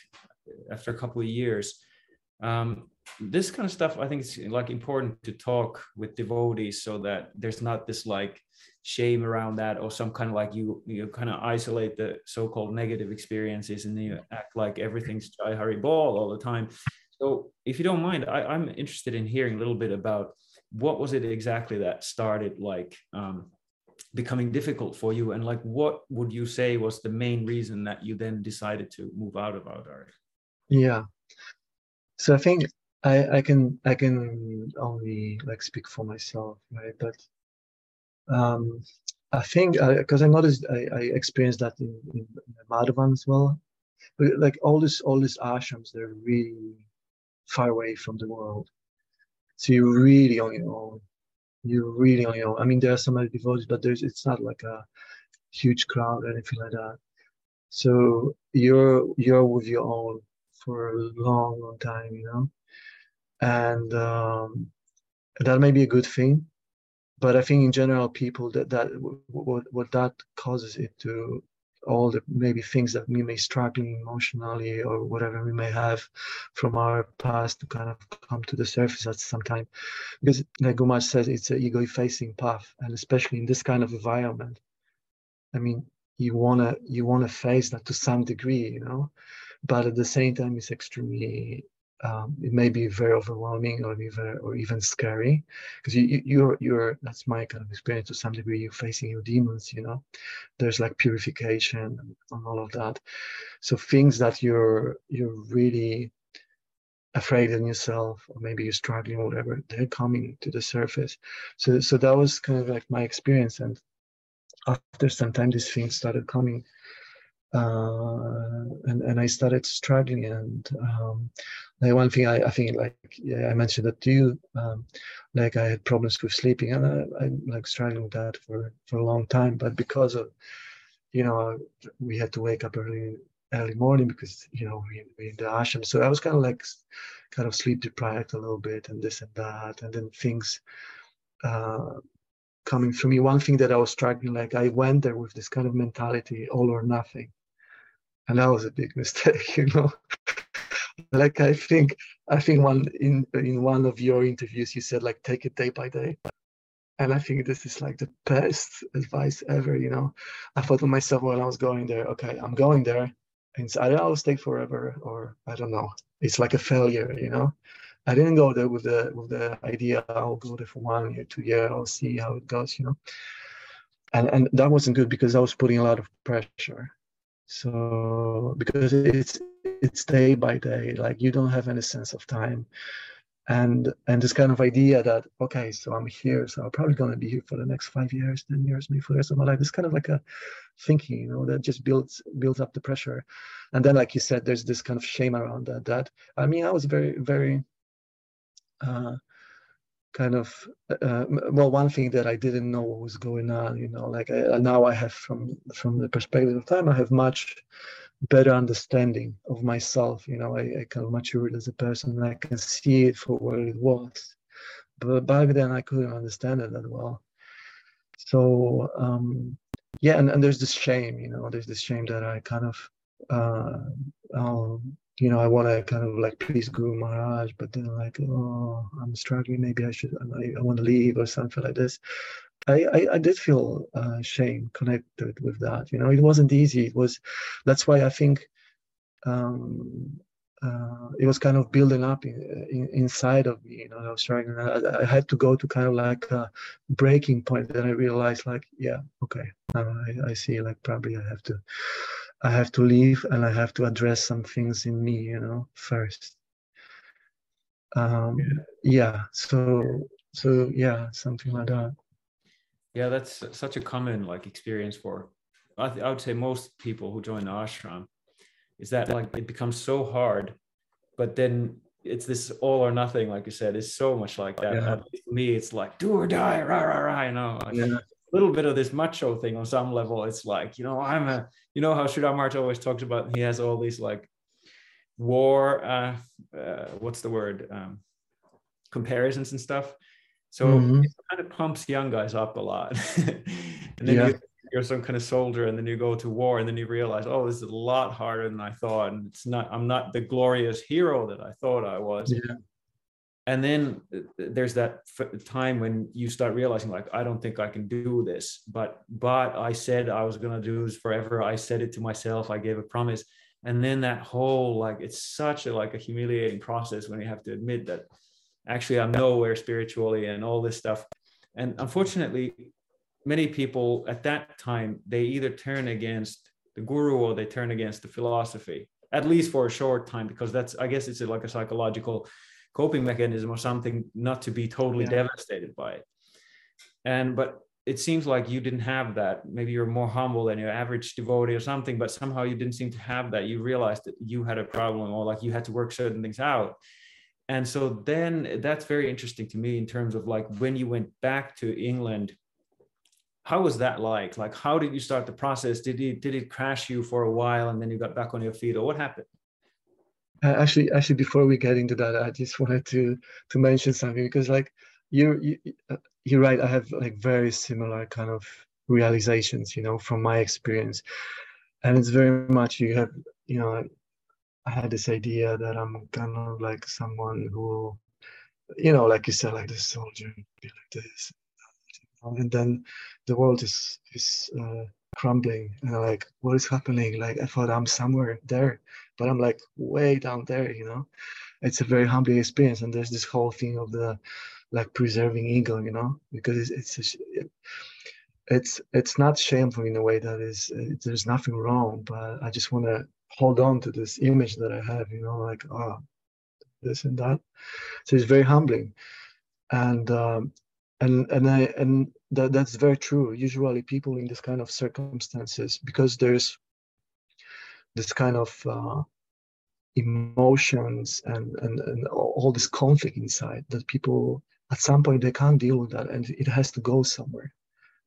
after a couple of years. Um, this kind of stuff i think it's like important to talk with devotees so that there's not this like shame around that or some kind of like you you kind of isolate the so-called negative experiences and you act like everything's Jai Hari Bol all the time so if you don't mind I, i'm interested in hearing a little bit about what was it exactly that started like um, becoming difficult for you and like what would you say was the main reason that you then decided to move out of Audarya yeah so i think I, I can I can only like speak for myself, right? But um, I think because I, I, noticed I, I experienced that in, in, in Madhuvan as well. But like all this all these ashrams, they're really far away from the world. So you're really on your own. You're really on your own. I mean, there are some other devotees, but there's it's not like a huge crowd or anything like that. So you're you're with your own for a long, long time, you know and um, that may be a good thing but i think in general people that that what, what that causes it to all the maybe things that we may struggling emotionally or whatever we may have from our past to kind of come to the surface at some time. Because like Guru says it's an ego facing path and especially in this kind of environment i mean you want to you want to face that to some degree you know? But at the same time it's extremely um, it may be very overwhelming or even or even scary because you, you you're you're that's my kind of experience to some degree you're facing your demons you know? There's like purification and, all of that. So things that you're you're really afraid in yourself or maybe you're struggling or whatever they're coming to the surface. So so that was kind of like my experience and after some time these things started coming uh, and and I started struggling. And um, like one thing I, I think like yeah, I mentioned that to you, um, like I had problems with sleeping, and I, I'm like struggling with that for for a long time. But because of you know we had to wake up early early morning because you know we, we in the ashram, so I was kind of like kind of sleep deprived a little bit, and this and that, and then things. Uh, coming through me one thing that i was struggling like i went there with this kind of mentality all or nothing and that was a big mistake you know? Like i think i think one in in one of your interviews you said like take it day by day. And i think this is like the best advice ever you know? I thought to myself when i was going there okay i'm going there. And i don't know stay forever or i don't know. It's like a failure you know? I didn't go there with the with the idea I'll go there for one year, two year, I'll see how it goes, you know. And and that wasn't good because I was putting a lot of pressure. So because it's it's day by day, like you don't have any sense of time. And and this kind of idea that okay, so I'm here, so I'm probably gonna be here for the next five years, ten years, maybe for the rest of my life. It's kind of like a thinking, you know, that just builds builds up the pressure. And then, like you said, there's this kind of shame around that. That I mean, I was very very uh, kind of uh, well one thing that i didn't know what was going on you know like I, now i have from from the perspective of time i have much better understanding of myself you know i, I kind of matured as a person and i can see it for what it was. But back then i couldn't understand it that well. So um yeah and, and there's this shame you know there's this shame that i kind of uh um, you know, I want to kind of like please Guru Maharaj, but then like, oh, I'm struggling. Maybe I should, I, I want to leave or something like this. I, I, I did feel uh, shame connected with that. You know, it wasn't easy. It was, that's why I think um, uh, it was kind of building up in, in, inside of me. You know, I was trying. I, I, had to go to kind of like a breaking point. Then I realized, like, yeah, okay, I, I see. Like, probably I have to I have to leave and I have to address some things in me, you know, first. Um, yeah. So so yeah, something like that. Yeah, that's such a common like experience for I, th- I would say most people who join the ashram is that like it becomes so hard, but then it's this all or nothing, like you said, it's so much like that. Yeah. For me, it's like do or die, rah rah rah. You know, like, yeah little bit of this macho thing on some level. It's like, you know, I'm a, you know how Sridhar always talks about, he has all these like war, uh, uh what's the word, um, comparisons and stuff. So mm-hmm. it kind of pumps young guys up a lot. and then yeah. you, you're some kind of soldier and then you go to war and then you realize, oh, this is a lot harder than I thought. And it's not, I'm not the glorious hero that I thought I was. Yeah and then uh, there's that time when you start realizing like i don't think i can do this but but i said i was going to do this forever. I said it to myself. I gave a promise. And then that whole like it's such a like a humiliating process when you have to admit that actually i'm nowhere spiritually and all this stuff. And unfortunately many people at that time they either turn against the guru or they turn against the philosophy at least for a short time because that's i guess it's like a psychological coping mechanism or something not to be totally yeah. devastated by it. And but it seems like you didn't have that. Maybe you're more humble than your average devotee or something but somehow you didn't seem to have that. You realized that you had a problem or like you had to work certain things out. And so then that's very interesting to me in terms of like when you went back to england how was that like? Like how did you start the process? Did it did it crash you for a while and then you got back on your feet or what happened uh, actually, actually, before we get into that, I just wanted to to mention something because, like, you're you, uh, you're right. I have like very similar kind of realizations, you know, from my experience, and it's very much you have, you know, I had this idea that I'm kind of like someone who, you know, like you said, like the soldier, be like this, and then the world is is uh, crumbling and I'm like what is happening? Like i thought i'm somewhere there but i'm like way down there you know? It's a very humbling experience and there's this whole thing of the like preserving ego you know? Because it's it's a, it's it's not shameful in a way that is it, there's nothing wrong but i just want to hold on to this image that i have you know? Like oh this and that. So it's very humbling. And um and and i and that that's very true. Usually, people in this kind of circumstances, because there's this kind of uh, emotions and, and and all this conflict inside, that people at some point they can't deal with that, and it has to go somewhere.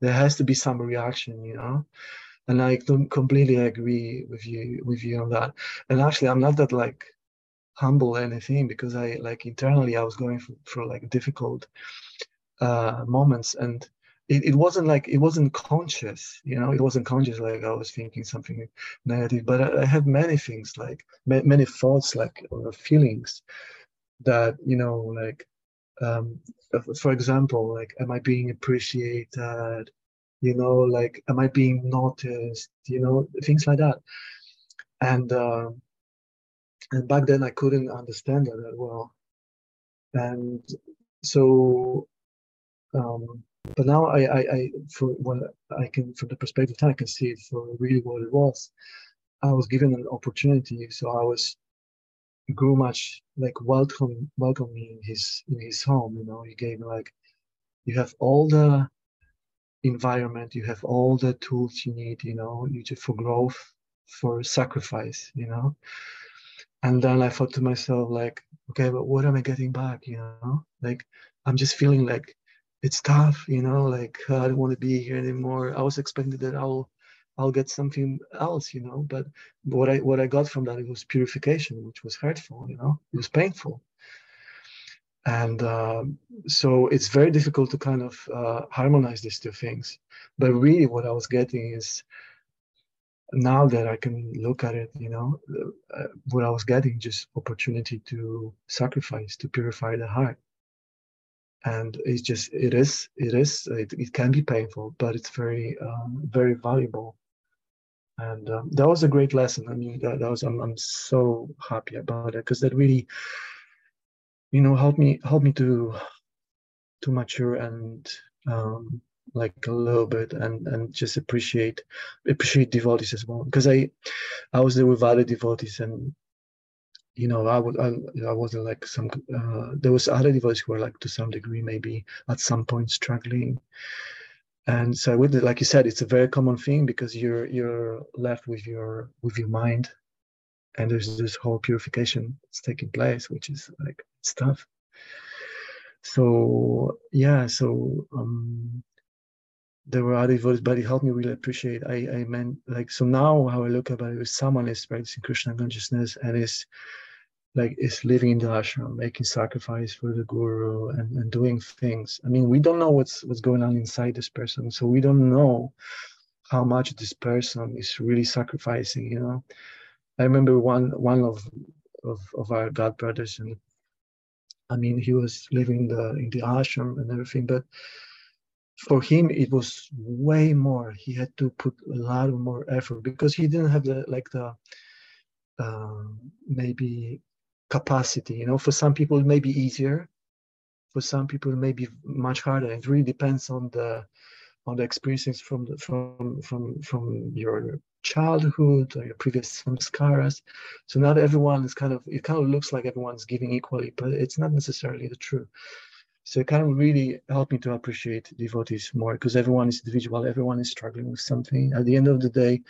There has to be some reaction, you know. And I completely agree with you with you on that. And actually, I'm not that like humble anything because I like internally I was going through, like difficult uh, moments and it, it wasn't like it wasn't conscious you know it wasn't conscious like i was thinking something negative but i, I had many things like ma- many thoughts like or feelings that you know like um for example like am i being appreciated? You know like am i being noticed? You know things like that. And uh, and back then i couldn't understand that well and so um, but now I, I, I for what I can from the perspective I can see it for really what it was. I was given an opportunity, so I was Gurumaj like welcome me in his in his home. You know, he gave me like you have all the environment, you have all the tools you need. You know, you just for growth, for sacrifice. You know, and then I thought to myself like, okay, but what am I getting back? You know, like I'm just feeling like it's tough, you know, like uh, I don't want to be here anymore. I was expecting that I'll I'll get something else, you know, but what I what I got from that it was purification, which was hurtful, you know, it was painful. And uh, so it's very difficult to kind of uh, harmonize these two things. But really, what I was getting is now that I can look at it, you know, uh, what I was getting just opportunity to sacrifice, to purify the heart and it's just it is it is it, it can be painful but it's very um, very valuable. And um, that was a great lesson. I mean that, that was I'm, I'm so happy about it because that really you know helped me helped me to to mature and um, like a little bit and and just appreciate appreciate devotees as well. Because i i was there with other devotees and you know, I would, I, I wasn't like some, uh, there was other devotees who were like to some degree, maybe at some point struggling. And so with like you said, it's a very common thing because you're, you're left with your, with your mind and there's this whole purification that's taking place, which is like, tough. So yeah, so, um, there were other devotees, but it helped me really appreciate. I, I meant like so now how I look about it is someone is practicing Krishna consciousness and is like is living in the ashram, making sacrifice for the guru and, and doing things. I mean, we don't know what's what's going on inside this person, so we don't know how much this person is really sacrificing. You know, I remember one one of of, of our god brothers, and I mean, he was living in the in the ashram and everything, but for him it was way more. He had to put a lot more effort because he didn't have the like the um, maybe capacity. You know, for some people it may be easier, for some people it may be much harder. It really depends on the on the experiences from the, from from from your childhood or your previous samskaras. So not everyone is kind of it kind of looks like everyone's giving equally, but it's not necessarily the truth. So it kind of really helped me to appreciate devotees more because everyone is individual, everyone is struggling with something. At the end of the day,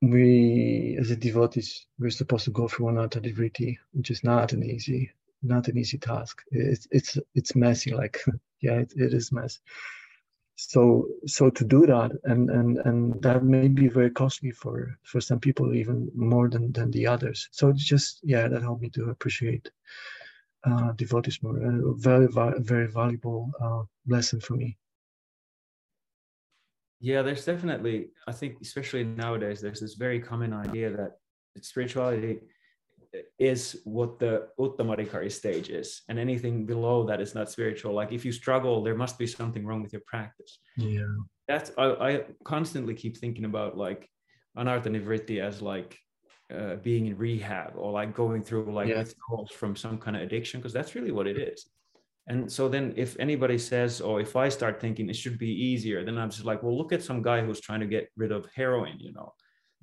we as a devotees we're supposed to go through anartha nivritti which is not an easy not an easy task. It's it's it's messy like yeah it, it is mess so so to do that and and and that may be very costly for for some people even more than than the others. So it's just yeah that helped me to appreciate uh devotees more. A very very valuable uh lesson for me yeah, there's definitely, I think, especially nowadays, there's this very common idea that spirituality is what the Uttamadhikari stage is, and anything below that is not spiritual. Like if you struggle, there must be something wrong with your practice. Yeah, that's I, I constantly keep thinking about like anartha nivritti as like uh, being in rehab or like going through like yeah. withdrawals from some kind of addiction because that's really what it is and so then if anybody says, or if I start thinking it should be easier, then I'm just like, well, look at some guy who's trying to get rid of heroin, you know.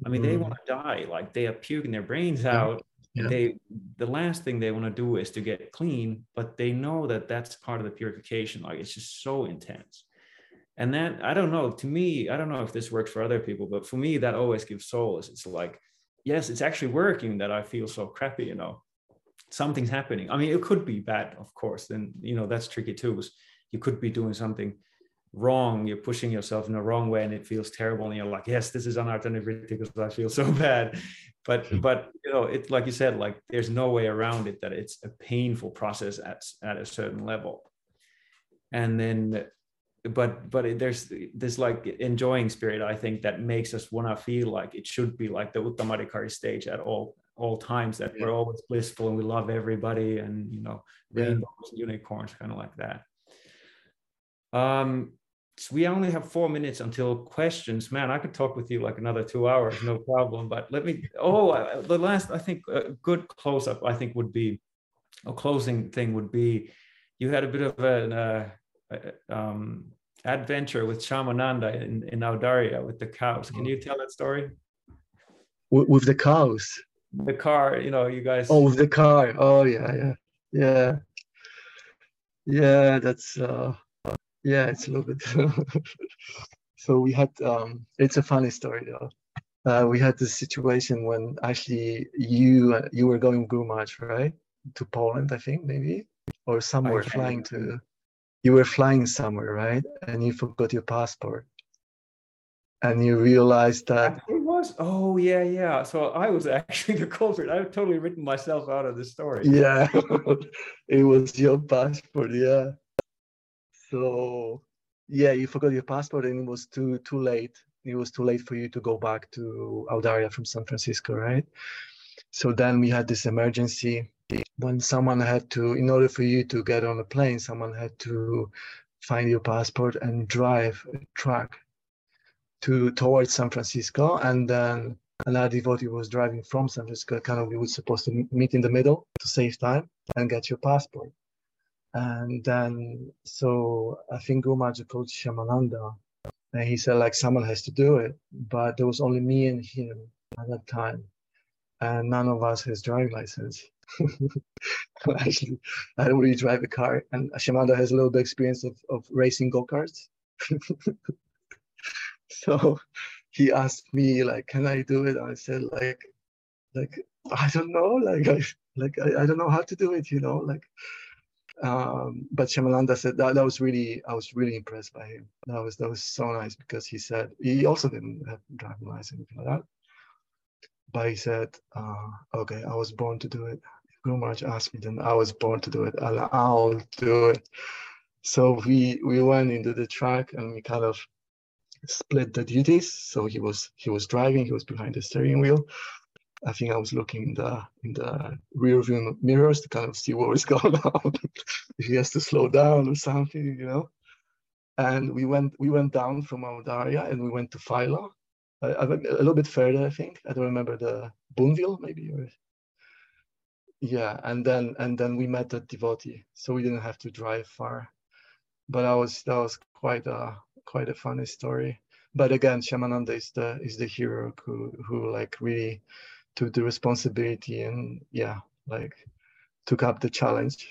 I mean, mm. they want to die, like they are puking their brains out. Yeah. They the last thing they want to do is to get clean, but they know that that's part of the purification. Like it's just so intense. And that I don't know, to me, I don't know if this works for other people, but for me, that always gives solace. It's like, yes, it's actually working that I feel so crappy, you know something's happening. I mean, it could be bad, of course. Then you know that's tricky too. You could be doing something wrong. You're pushing yourself in the wrong way, and it feels terrible. And you're like, yes, this is unalternative because I feel so bad. But but you know, it's like you said, like there's no way around it that it's a painful process at at a certain level. And then but but there's this like enjoying spirit i think that makes us want to feel like it should be like the uttamadhikari stage at all all times that yeah. we're always blissful and we love everybody and you know rainbows yeah. unicorns kind of like that um so we only have four minutes until questions man i could talk with you like another two hours no problem but let me oh the last i think a good close up i think would be a closing thing would be you had a bit of an uh, um, adventure with Shyamananda in, in Audarya with the cows. Can you tell that story? With, with the cows? The car, you know, you guys. Oh, the car. Oh, yeah, yeah, yeah. Yeah, that's, uh, yeah, it's a little bit. so we had, um, it's a funny story though. Uh, we had this situation when actually you you were going Guru right? To Poland, I think, maybe, or somewhere flying to you were flying somewhere, right? And you forgot your passport. And you realized that was oh yeah, yeah. So I was actually the culprit. I've totally written myself out of the story. Yeah. it was your passport, yeah. So yeah, you forgot your passport and it was too too late. It was too late for you to go back to Audarya from San Francisco, right? So then we had this emergency when someone had to, in order for you to get on a plane, someone had to find your passport and drive a truck to towards San Francisco, and then another devotee was driving from San Francisco. Kind of, we were supposed to meet in the middle to save time and get your passport. And then, so I think Guru Maharaj called Shyamananda, and he said like someone has to do it, but there was only me and him at that time, and none of us has driving license. Actually, I don't really drive a car, and Shyamananda has a little bit experience of, of racing go karts. so he asked me like, "Can I do it?" I said like, like I don't know, like I like I, I don't know how to do it, you know, like. Um, but Shyamananda said that, that was really I was really impressed by him. That was that was so nice because he said he also didn't have driving license anything like that. But he said, uh, "Okay, I was born to do it. Guru Maharaj asked me, then I was born to do it. I'll, I'll do it. So we we went into the track and we kind of split the duties. So he was he was driving, he was behind the steering wheel. I think I was looking in the in the rear view mirrors to kind of see what was going on. if he has to slow down or something, you know. And we went we went down from Audarya and we went to Philo. a little bit further, I think. I don't remember the Boonville, maybe or yeah and then and then we met the devotee so we didn't have to drive far but that was that was quite a quite a funny story. But again Shyamananda is the is the hero who who like really took the responsibility and yeah like took up the challenge.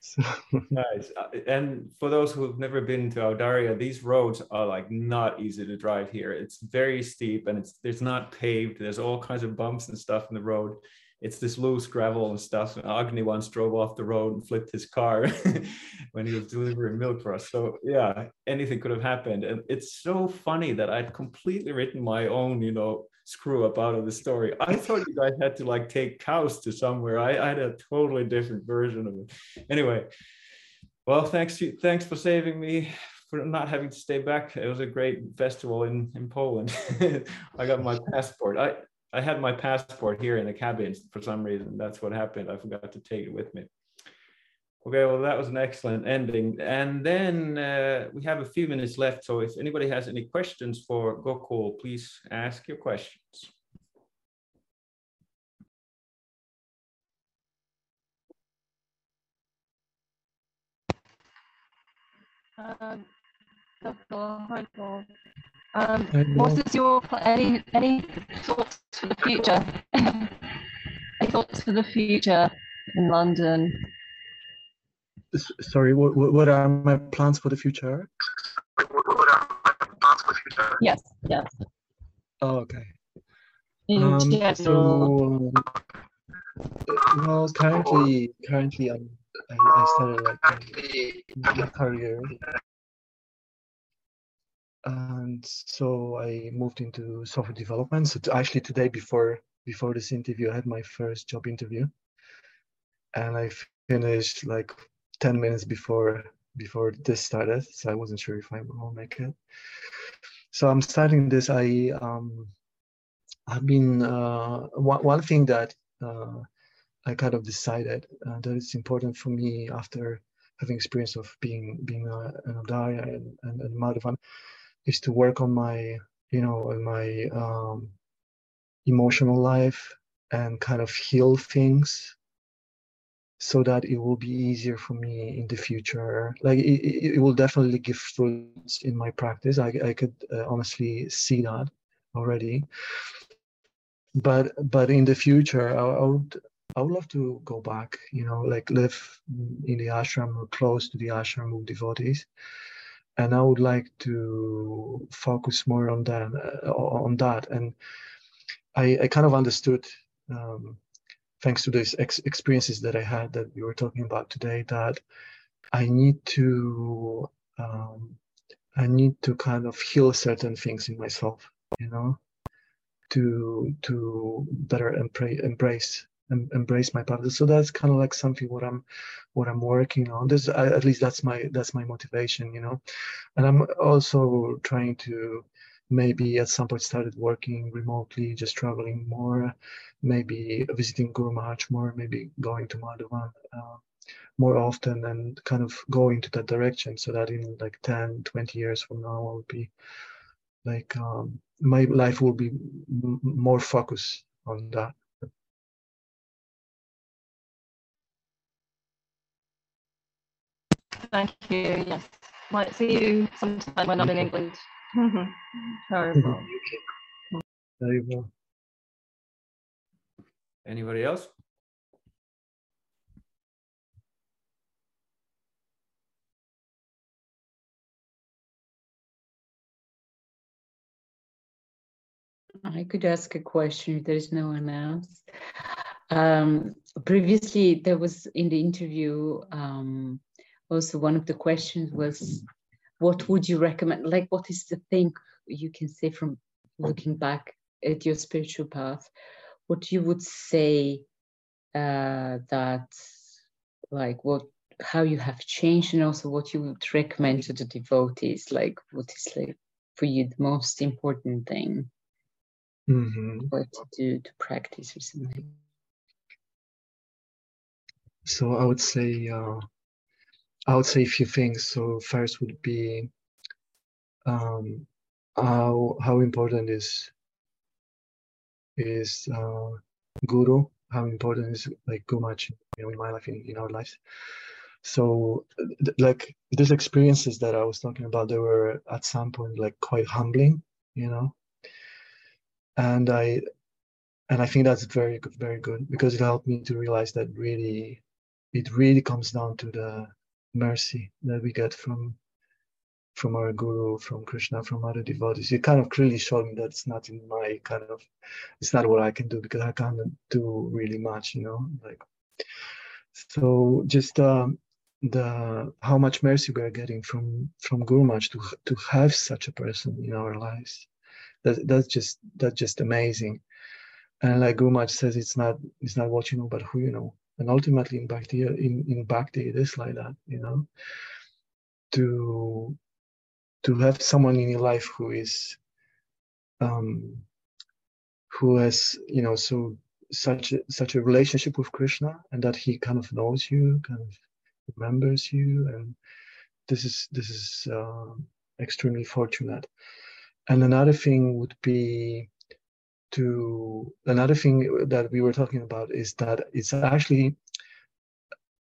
So. nice. Uh, and for those who've never been to Audarya these roads are like not easy to drive here. It's very steep and it's there's not paved. There's all kinds of bumps and stuff in the road it's this loose gravel and stuff. And Agni once drove off the road and flipped his car when he was delivering milk for us. So yeah, anything could have happened. And it's so funny that I'd completely written my own, you know, screw up out of the story. I thought you guys had to like take cows to somewhere. I, I had a totally different version of it. Anyway, well, thanks thanks for saving me for not having to stay back. It was a great festival in in Poland. I got my passport. I I had my passport here in the cabin for some reason. That's what happened. I forgot to take it with me. Okay, well, that was an excellent ending. And then uh, we have a few minutes left. So if anybody has any questions for Gokul, please ask your questions. Um, um, what is your any any thoughts for the future? thoughts for the future in London? Sorry, what, what are my plans for the future? Yes, yes. Oh, okay. In um, general. So, well, currently, currently, I'm, I, I started like my career and so I moved into software development. So actually today, before before this interview, I had my first job interview, and I finished like ten minutes before before this started. So I wasn't sure if I will make it. So I'm starting this. I um, I've been uh, one one thing that uh, I kind of decided uh, that it's important for me after having experience of being being a, an Audarya and, and, and Madhuvan is to work on my you know on my um, emotional life and kind of heal things so that it will be easier for me in the future. Like it, it will definitely give fruits in my practice. I, I could uh, honestly see that already. But but in the future, I, I, would I would love to go back. You know, like live in the ashram or close to the ashram with devotees, and I would like to focus more on that uh, on that. And I I kind of understood. Um, thanks to these ex- experiences that I had that we were talking about today, that I need to um, I need to kind of heal certain things in myself, you know, to to better embrace embrace my path. So that's kind of like something what I'm what I'm working on. This at least that's my that's my motivation, you know, and I'm also trying to maybe at some point started working remotely, just traveling more, maybe visiting Maharaj more, maybe going to Madhuvan uh, more often and kind of going to that direction so that in like 10, 20 years from now, I'll be like, um, my life will be m- more focused on that. Thank you. Yes. Might see you sometime when I'm in England. Terrible. Very well. Anybody else? I could ask a question if there's no one else. Um, previously, there was in the interview, um, also one of the questions was, what would you recommend? Like, what is the thing you can say from looking back at your spiritual path? What you would say uh, that, like, what how you have changed, and also what you would recommend to the devotees? Like, what is like for you the most important thing? Mm-hmm. What to do to practice or something? So I would say uh, I would say a few things. So first would be um, how how important is is uh, guru? How important is like Maharaj you know in my life in, in our lives? So th- like these experiences that I was talking about, they were at some point like quite humbling, you know. And I and I think that's very good, very good because it helped me to realize that really it really comes down to the mercy that we get from from our guru, from Krishna, from other devotees. It kind of clearly showed me that it's not in my kind of, it's not what I can do because I can't do really much, you know. Like, so just um, the how much mercy we are getting from from Guru to to have such a person in our lives. That that's just that's just amazing. And like Guru says, it's not it's not what you know, but who you know and ultimately in bhakti in, in bhakti it is like that you know? To to have someone in your life who is um who has you know so such a, such a relationship with krishna and that he kind of knows you kind of remembers you and this is this is uh, extremely fortunate. And another thing would be to another thing that we were talking about is that it's actually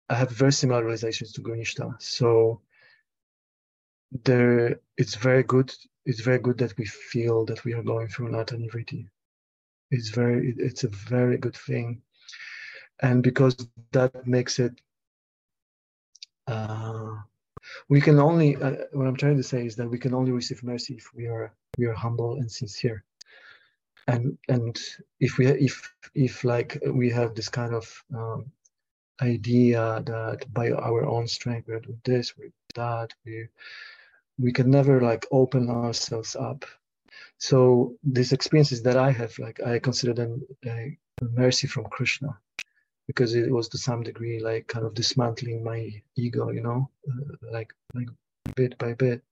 I have very similar realizations to Guru-Nishtha. So there it's very good it's very good that we feel that we are going through anartha nivritti. It's very it's a very good thing. And because that makes it uh, we can only uh, what i'm trying to say is that we can only receive mercy if we are we are humble and sincere and and if we if if like we have this kind of um, idea that by our own strength we're doing this we're that we we can never like open ourselves up. So these experiences that i have like i consider them a mercy from krishna because it was to some degree like kind of dismantling my ego you know uh, like like bit by bit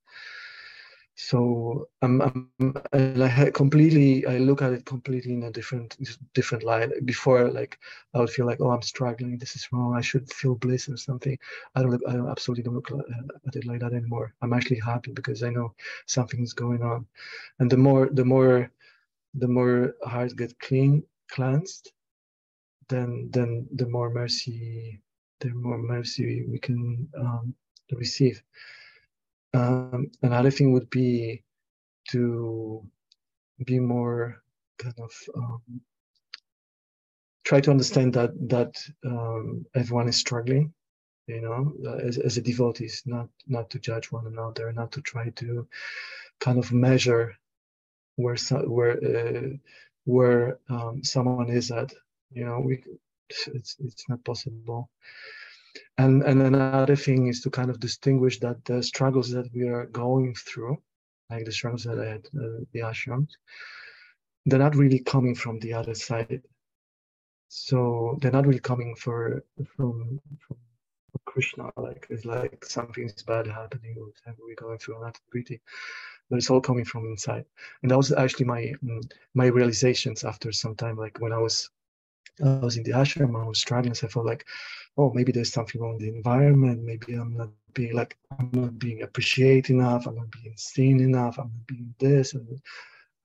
so um, um, I'm, I'm I completely I look at it completely in a different different light. Before, like I would feel like, oh, I'm struggling. This is wrong. I should feel bliss or something. I don't. Look, I absolutely don't look uh, at it like that anymore. I'm actually happy because I know something's going on, and the more the more the more heart get clean cleansed, then then the more mercy the more mercy we can um, receive. Um, another thing would be to be more kind of um, try to understand that that um, everyone is struggling you know as, as a devotees not not to judge one another not to try to kind of measure where where uh, where um, someone is at you know we it's it's not possible and and another thing is to kind of distinguish that the struggles that we are going through like the struggles that i had uh, the ashrams they're not really coming from the other side. So they're not really coming for from from krishna like it's like something's bad happening or whatever we're going through not pretty but it's all coming from inside. And that was actually my mm, my realizations after some time like when i was I was in the ashram, I was struggling. So I felt like, oh, maybe there's something wrong with the environment. Maybe I'm not being like, I'm not being appreciated enough. I'm not being seen enough. I'm not being this. And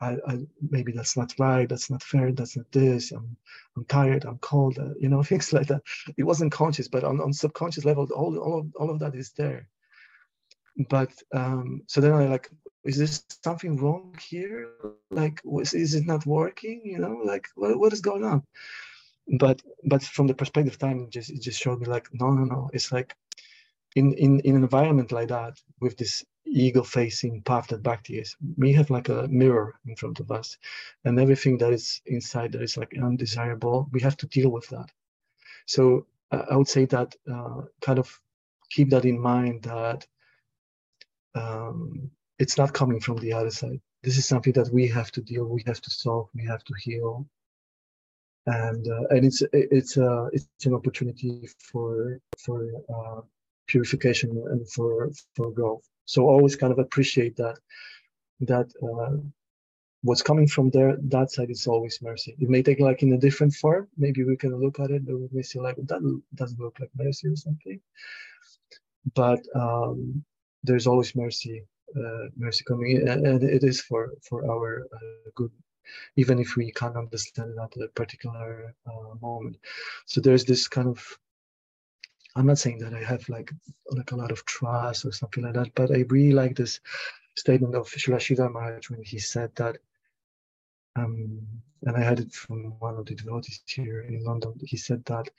I, I, maybe that's not right, that's not fair, that's not this, I'm, I'm tired, I'm cold, uh, you know, things like that. It wasn't conscious, but on, on subconscious level, all, all, of, all of that is there. But um, so then I like, is this something wrong here? Like, is it not working? You know, like what, what is going on? But but from the perspective of time, it just it just showed me like, no, no, no. It's like in in in an environment like that with this ego facing path that bhakti is we have like a mirror in front of us and everything that is inside that is like undesirable we have to deal with that. So uh, i would say that uh, kind of keep that in mind that um, it's not coming from the other side. This is something that we have to deal we have to solve we have to heal and uh, and it's it's uh, it's an opportunity for for uh, purification and for for growth. So always kind of appreciate that that what's coming from there that side is always mercy. It may take like in a different form. Maybe we can look at it and we may see like that doesn't look like mercy or something. But um, there's always mercy uh, mercy coming in and, and, it is for for our uh, good even if we can't understand it at a particular uh, moment so there's this kind of I'm not saying that I have like like a lot of trust or something like that, but I really like this statement of Srila Maharaj when he said that, um, and I had it from one of the devotees here in London. He said that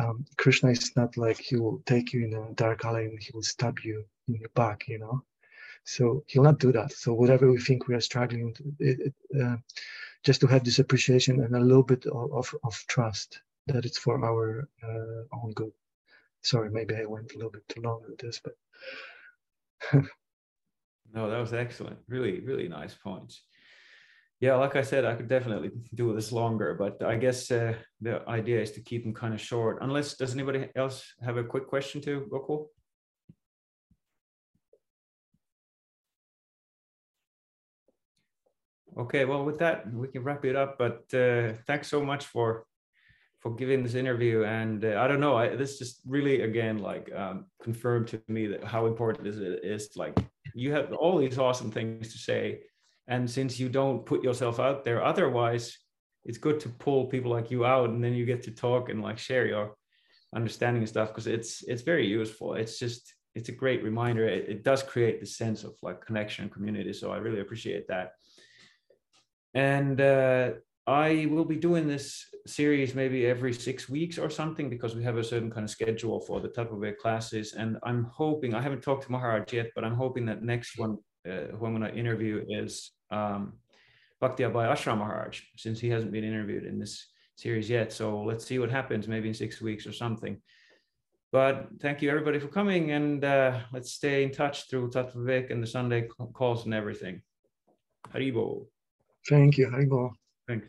um, Krishna is not like he will take you in a dark alley and he will stab you in your back, you know. So he'll not do that. So whatever we think we are struggling, it, it, uh, just to have this appreciation and a little bit of, of, of trust that it's for our uh, own good. Sorry, maybe I went a little bit too long with this, but. no, that was excellent. Really, really nice points. Yeah, like I said, I could definitely do this longer, but I guess uh, the idea is to keep them kind of short. Unless, does anybody else have a quick question to Gokul? Okay, well, with that, we can wrap it up. But uh, thanks so much for for giving this interview. And uh, I don't know, I, this just really again like um, confirmed to me that how important is it is. Like you have all these awesome things to say, and since you don't put yourself out there, otherwise, it's good to pull people like you out, and then you get to talk and like share your understanding and stuff because it's it's very useful. It's just it's a great reminder. It, it does create the sense of like connection and community. So I really appreciate that. And uh, I will be doing this series maybe every six weeks or something because we have a certain kind of schedule for the Tattva classes. And I'm hoping, I haven't talked to Maharaj yet, but I'm hoping that next one, uh, who I'm going to interview is um, Bhakti Abhay Ashram Maharaj, since he hasn't been interviewed in this series yet. So let's see what happens, maybe in six weeks or something. But thank you everybody for coming and uh, let's stay in touch through Tattva and the Sunday calls and everything. Haribol. Thank you, Haribol. Thanks.